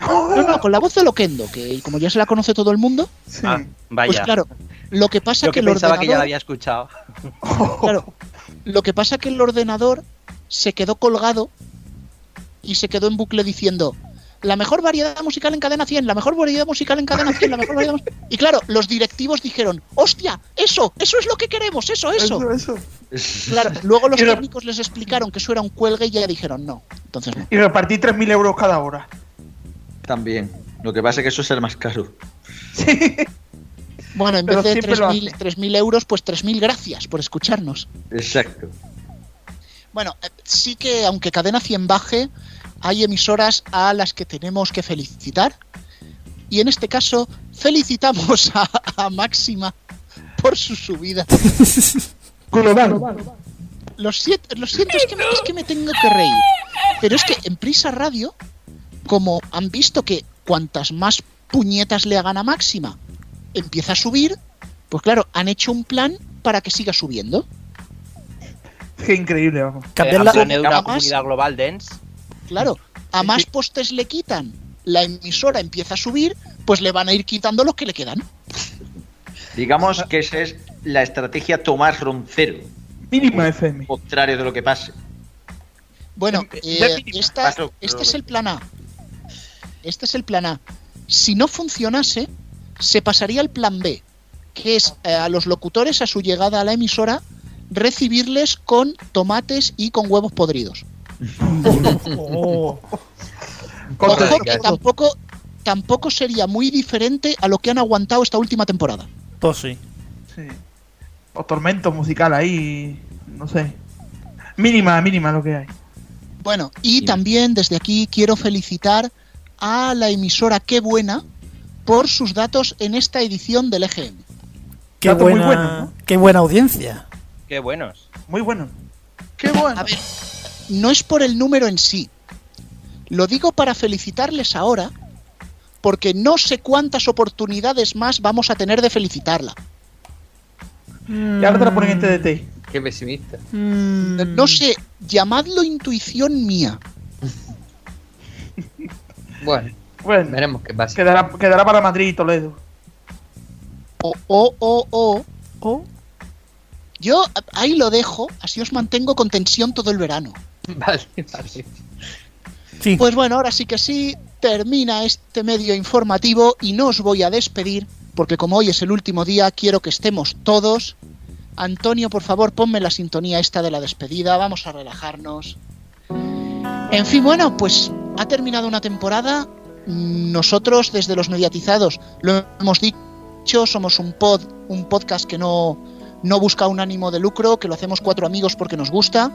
No, no, con la voz de Loquendo, que como ya se la conoce todo el mundo, Ah, vaya. pues claro, lo que pasa Yo que que el pensaba que ya la ordenador, había escuchado. claro, lo que pasa que el ordenador se quedó colgado y se quedó en bucle diciendo la mejor variedad musical en cadena 100, la mejor variedad musical en cadena 100, la mejor variedad mus-". Y claro, los directivos dijeron, hostia, eso, eso es lo que queremos, eso, eso. Eso, eso. Claro, luego los técnicos les explicaron que eso era un cuelgue y ya dijeron no. Entonces no. Y repartí 3.000 euros cada hora. También. Lo que pasa es que eso es el más caro. Bueno, en Pero vez de siempre lo 3.000 3.000 euros, pues 3.000 gracias por escucharnos. Exacto. Bueno, eh, sí que aunque Cadena 100 baje, hay emisoras a las que tenemos que felicitar. Y en este caso, felicitamos a, a Máxima por su subida. Global. Lo siento, lo siento es, que me, es que me tengo que reír. Pero es que en Prisa Radio, como han visto que cuantas más puñetas le hagan a Máxima, empieza a subir, pues claro, han hecho un plan para que siga subiendo. Qué increíble, vamos. Cambiar Han la- una comunidad global dance. Claro, a más postes le quitan, la emisora empieza a subir, pues le van a ir quitando los que le quedan. Digamos que esa es la estrategia Tomás Roncero. Mínima FM. Contrario de lo que pase. Bueno, eh, esta- este es el plan A. Este es el plan A. Si no funcionase, se pasaría al plan B, que es eh, a los locutores a su llegada a la emisora recibirles con tomates y con huevos podridos. Oh. Ojo que tampoco, tampoco sería muy diferente a lo que han aguantado esta última temporada. Pues sí. Sí. O tormento musical ahí. No sé. Mínima, mínima lo que hay. Bueno, y también desde aquí quiero felicitar a la emisora Qué Buena por sus datos en esta edición del EGM. Qué Dato muy buena, bueno, ¿no? qué buena audiencia. Qué buenos. Muy bueno. ¡Qué bueno! A ver, no es por el número en sí. Lo digo para felicitarles ahora, porque no sé cuántas oportunidades más vamos a tener de felicitarla. Y ahora te la ponen en TDT. Qué pesimista. No sé, llamadlo intuición mía. Bueno, Bueno, veremos qué pasa. quedará, quedará para Madrid y Toledo. O, o, o, o. o. Yo ahí lo dejo, así os mantengo con tensión todo el verano. Vale, vale. Sí. Pues bueno, ahora sí que sí, termina este medio informativo y no os voy a despedir, porque como hoy es el último día, quiero que estemos todos. Antonio, por favor, ponme la sintonía esta de la despedida, vamos a relajarnos. En fin, bueno, pues ha terminado una temporada. Nosotros, desde los mediatizados, lo hemos dicho, somos un pod, un podcast que no, no busca un ánimo de lucro, que lo hacemos cuatro amigos porque nos gusta.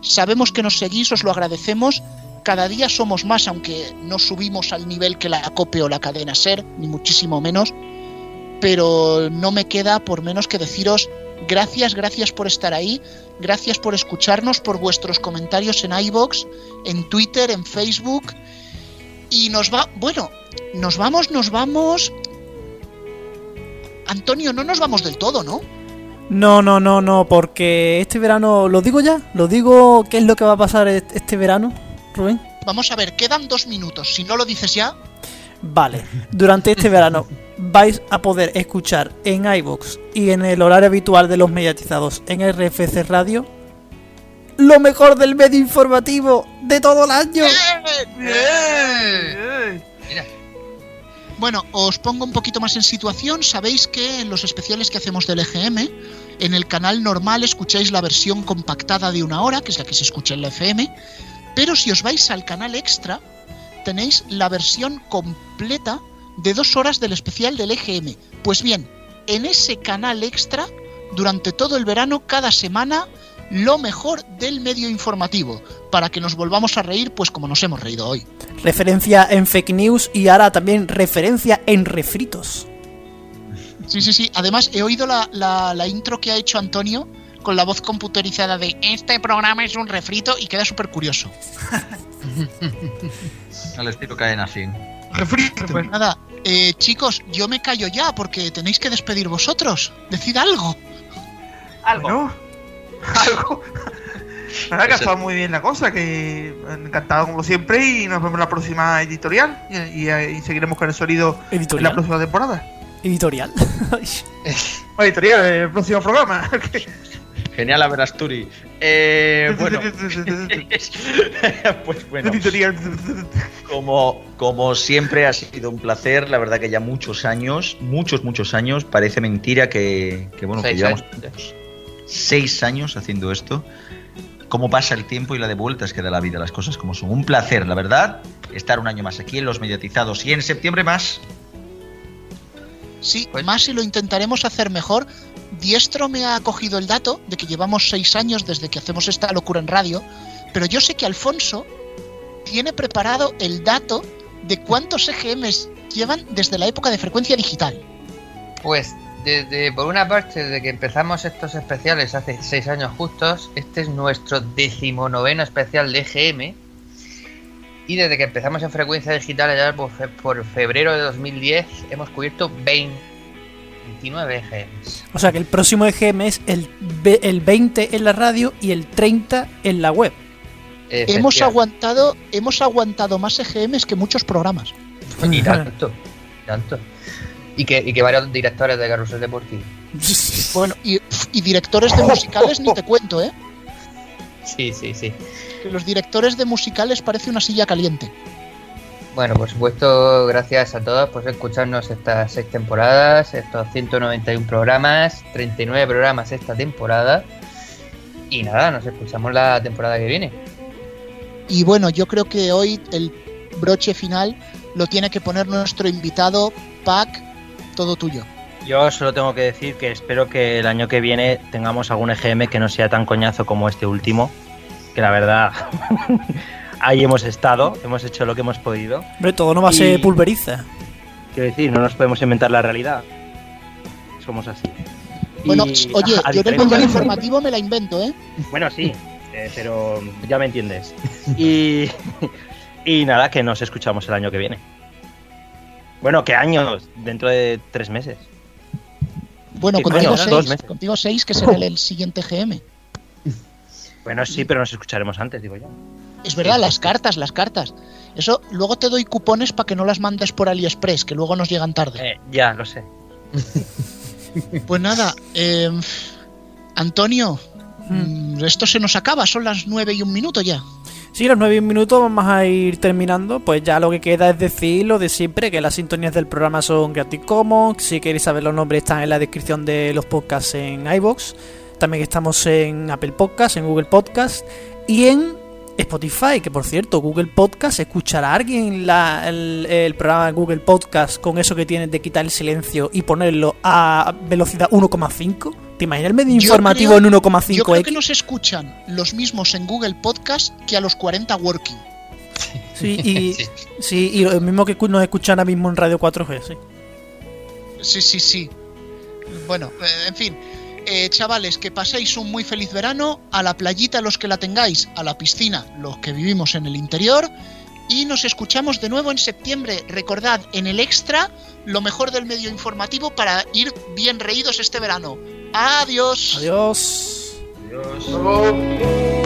Sabemos que nos seguís, os lo agradecemos. Cada día somos más, aunque no subimos al nivel que la COPE la cadena SER, ni muchísimo menos. Pero no me queda por menos que deciros gracias, gracias por estar ahí, gracias por escucharnos, por vuestros comentarios en iBox, en Twitter, en Facebook. Y nos va, bueno, nos vamos, nos vamos. Antonio, no nos vamos del todo, ¿no? No, no, no, no, porque este verano, ¿lo digo ya? ¿Lo digo qué es lo que va a pasar est- este verano, Rubén? Vamos a ver, quedan dos minutos. Si no lo dices ya, Vale, durante este verano vais a poder escuchar en iVoox y en el horario habitual de los mediatizados en RFC Radio lo mejor del medio informativo de todo el año. Bueno, os pongo un poquito más en situación. Sabéis que en los especiales que hacemos del EGM, en el canal normal escucháis la versión compactada de una hora, que es la que se escucha en la FM. Pero si os vais al canal extra, tenéis la versión completa de dos horas del especial del EGM. Pues bien, en ese canal extra, durante todo el verano, cada semana, lo mejor del medio informativo, para que nos volvamos a reír, pues como nos hemos reído hoy. Referencia en fake news y ahora también referencia en refritos. Sí, sí, sí. Además, he oído la, la- la intro que ha hecho Antonio con la voz computerizada de este programa es un refrito y queda súper curioso. Al estilo caen así. Refrito. Pues nada, eh, chicos, yo me callo ya porque tenéis que despedir vosotros. Decid algo. Algo. Algo. Nada, que ha estado muy bien la cosa, que encantado como siempre y nos vemos en la próxima editorial y, y- y seguiremos con el sonido en ¿Editorial? la próxima temporada. Editorial. Editorial, el próximo programa. Genial, Averasturi. Eh, bueno, pues bueno. Como, como siempre ha sido un placer, la verdad que ya muchos años, muchos, muchos años, parece mentira que, que, bueno, que Seis llevamos años. seis años haciendo esto. Cómo pasa el tiempo y la de vueltas que da la vida, las cosas como son. Un placer, la verdad, estar un año más aquí en Los Mediatizados y en septiembre más. Sí, más si lo intentaremos hacer mejor. Diestro me ha cogido el dato de que llevamos seis años desde que hacemos esta locura en radio, pero yo sé que Alfonso tiene preparado el dato de cuántos EGMs llevan desde la época de frecuencia digital. Pues desde, por una parte, desde que empezamos estos especiales hace seis años justos, este es nuestro decimonoveno especial de EGM. Y desde que empezamos en frecuencia digital allá por, por febrero de 2010 hemos cubierto 29 EGMs. O sea que el próximo EGM es el, el 20 en la radio y el 30 en la web. Hemos aguantado, hemos aguantado más EGMs que muchos programas. Y tanto, tanto. Y que, y que varios directores de Carrusel Deportivo. Bueno, y, y directores de musicales ni te cuento, ¿eh? Sí, sí, sí. Que los directores de musicales parece una silla caliente. Bueno, por supuesto, gracias a todos por escucharnos estas seis temporadas, estos 191 programas, 39 programas esta temporada. Y nada, nos escuchamos la temporada que viene. Y bueno, yo creo que hoy el broche final lo tiene que poner nuestro invitado, Pac, todo tuyo. Yo solo tengo que decir que espero que el año que viene tengamos algún EGM que no sea tan coñazo como este último, que la verdad ahí hemos estado, hemos hecho lo que hemos podido. Hombre, todo no va a ser pulveriza. Quiero decir, no nos podemos inventar la realidad. Somos así. Bueno, Y, oye, a yo en el diferencia- mundo informativo me la invento, ¿eh? Bueno, sí, eh, pero ya me entiendes. Y, y nada, que nos escuchamos el año que viene. Bueno, ¿qué años? Dentro de tres meses. Bueno, Sí, contigo bueno, dos seis, meses. contigo seis, que será el, el siguiente GM. Bueno, sí, pero nos escucharemos antes, digo yo. Es verdad, las cartas, las cartas. Eso, luego te doy cupones para que no las mandes por AliExpress, que luego nos llegan tarde. Eh, ya, lo sé. Pues nada, eh, Antonio, mm, esto se nos acaba, son las nueve y un minuto ya. Sí, los nueve minutos vamos a ir terminando. Pues ya lo que queda es decir lo de siempre, que las sintonías del programa son gratis Commons. Si queréis saber los nombres están en la descripción de los podcasts en iBox. También estamos en Apple Podcasts, en Google Podcasts y en Spotify, que por cierto, Google Podcast, ¿escuchará alguien la- el, el programa de Google Podcast con eso que tienen de quitar el silencio y ponerlo a velocidad 1,5? ¿Te imaginas el medio Yo informativo creo- en Yo creo 1,5x? que nos escuchan los mismos en Google Podcast que a los 40 Working. Sí, y, sí, y lo mismo que nos escuchan ahora mismo en Radio 4G, sí. Sí, sí, sí. Bueno, eh, en fin. Eh, chavales, que paséis un muy feliz verano. A la playita los que la tengáis, a la piscina los que vivimos en el interior. Y nos escuchamos de nuevo en septiembre. Recordad, en el extra, lo mejor del medio informativo para ir bien reídos este verano. Adiós. Adiós. Adiós.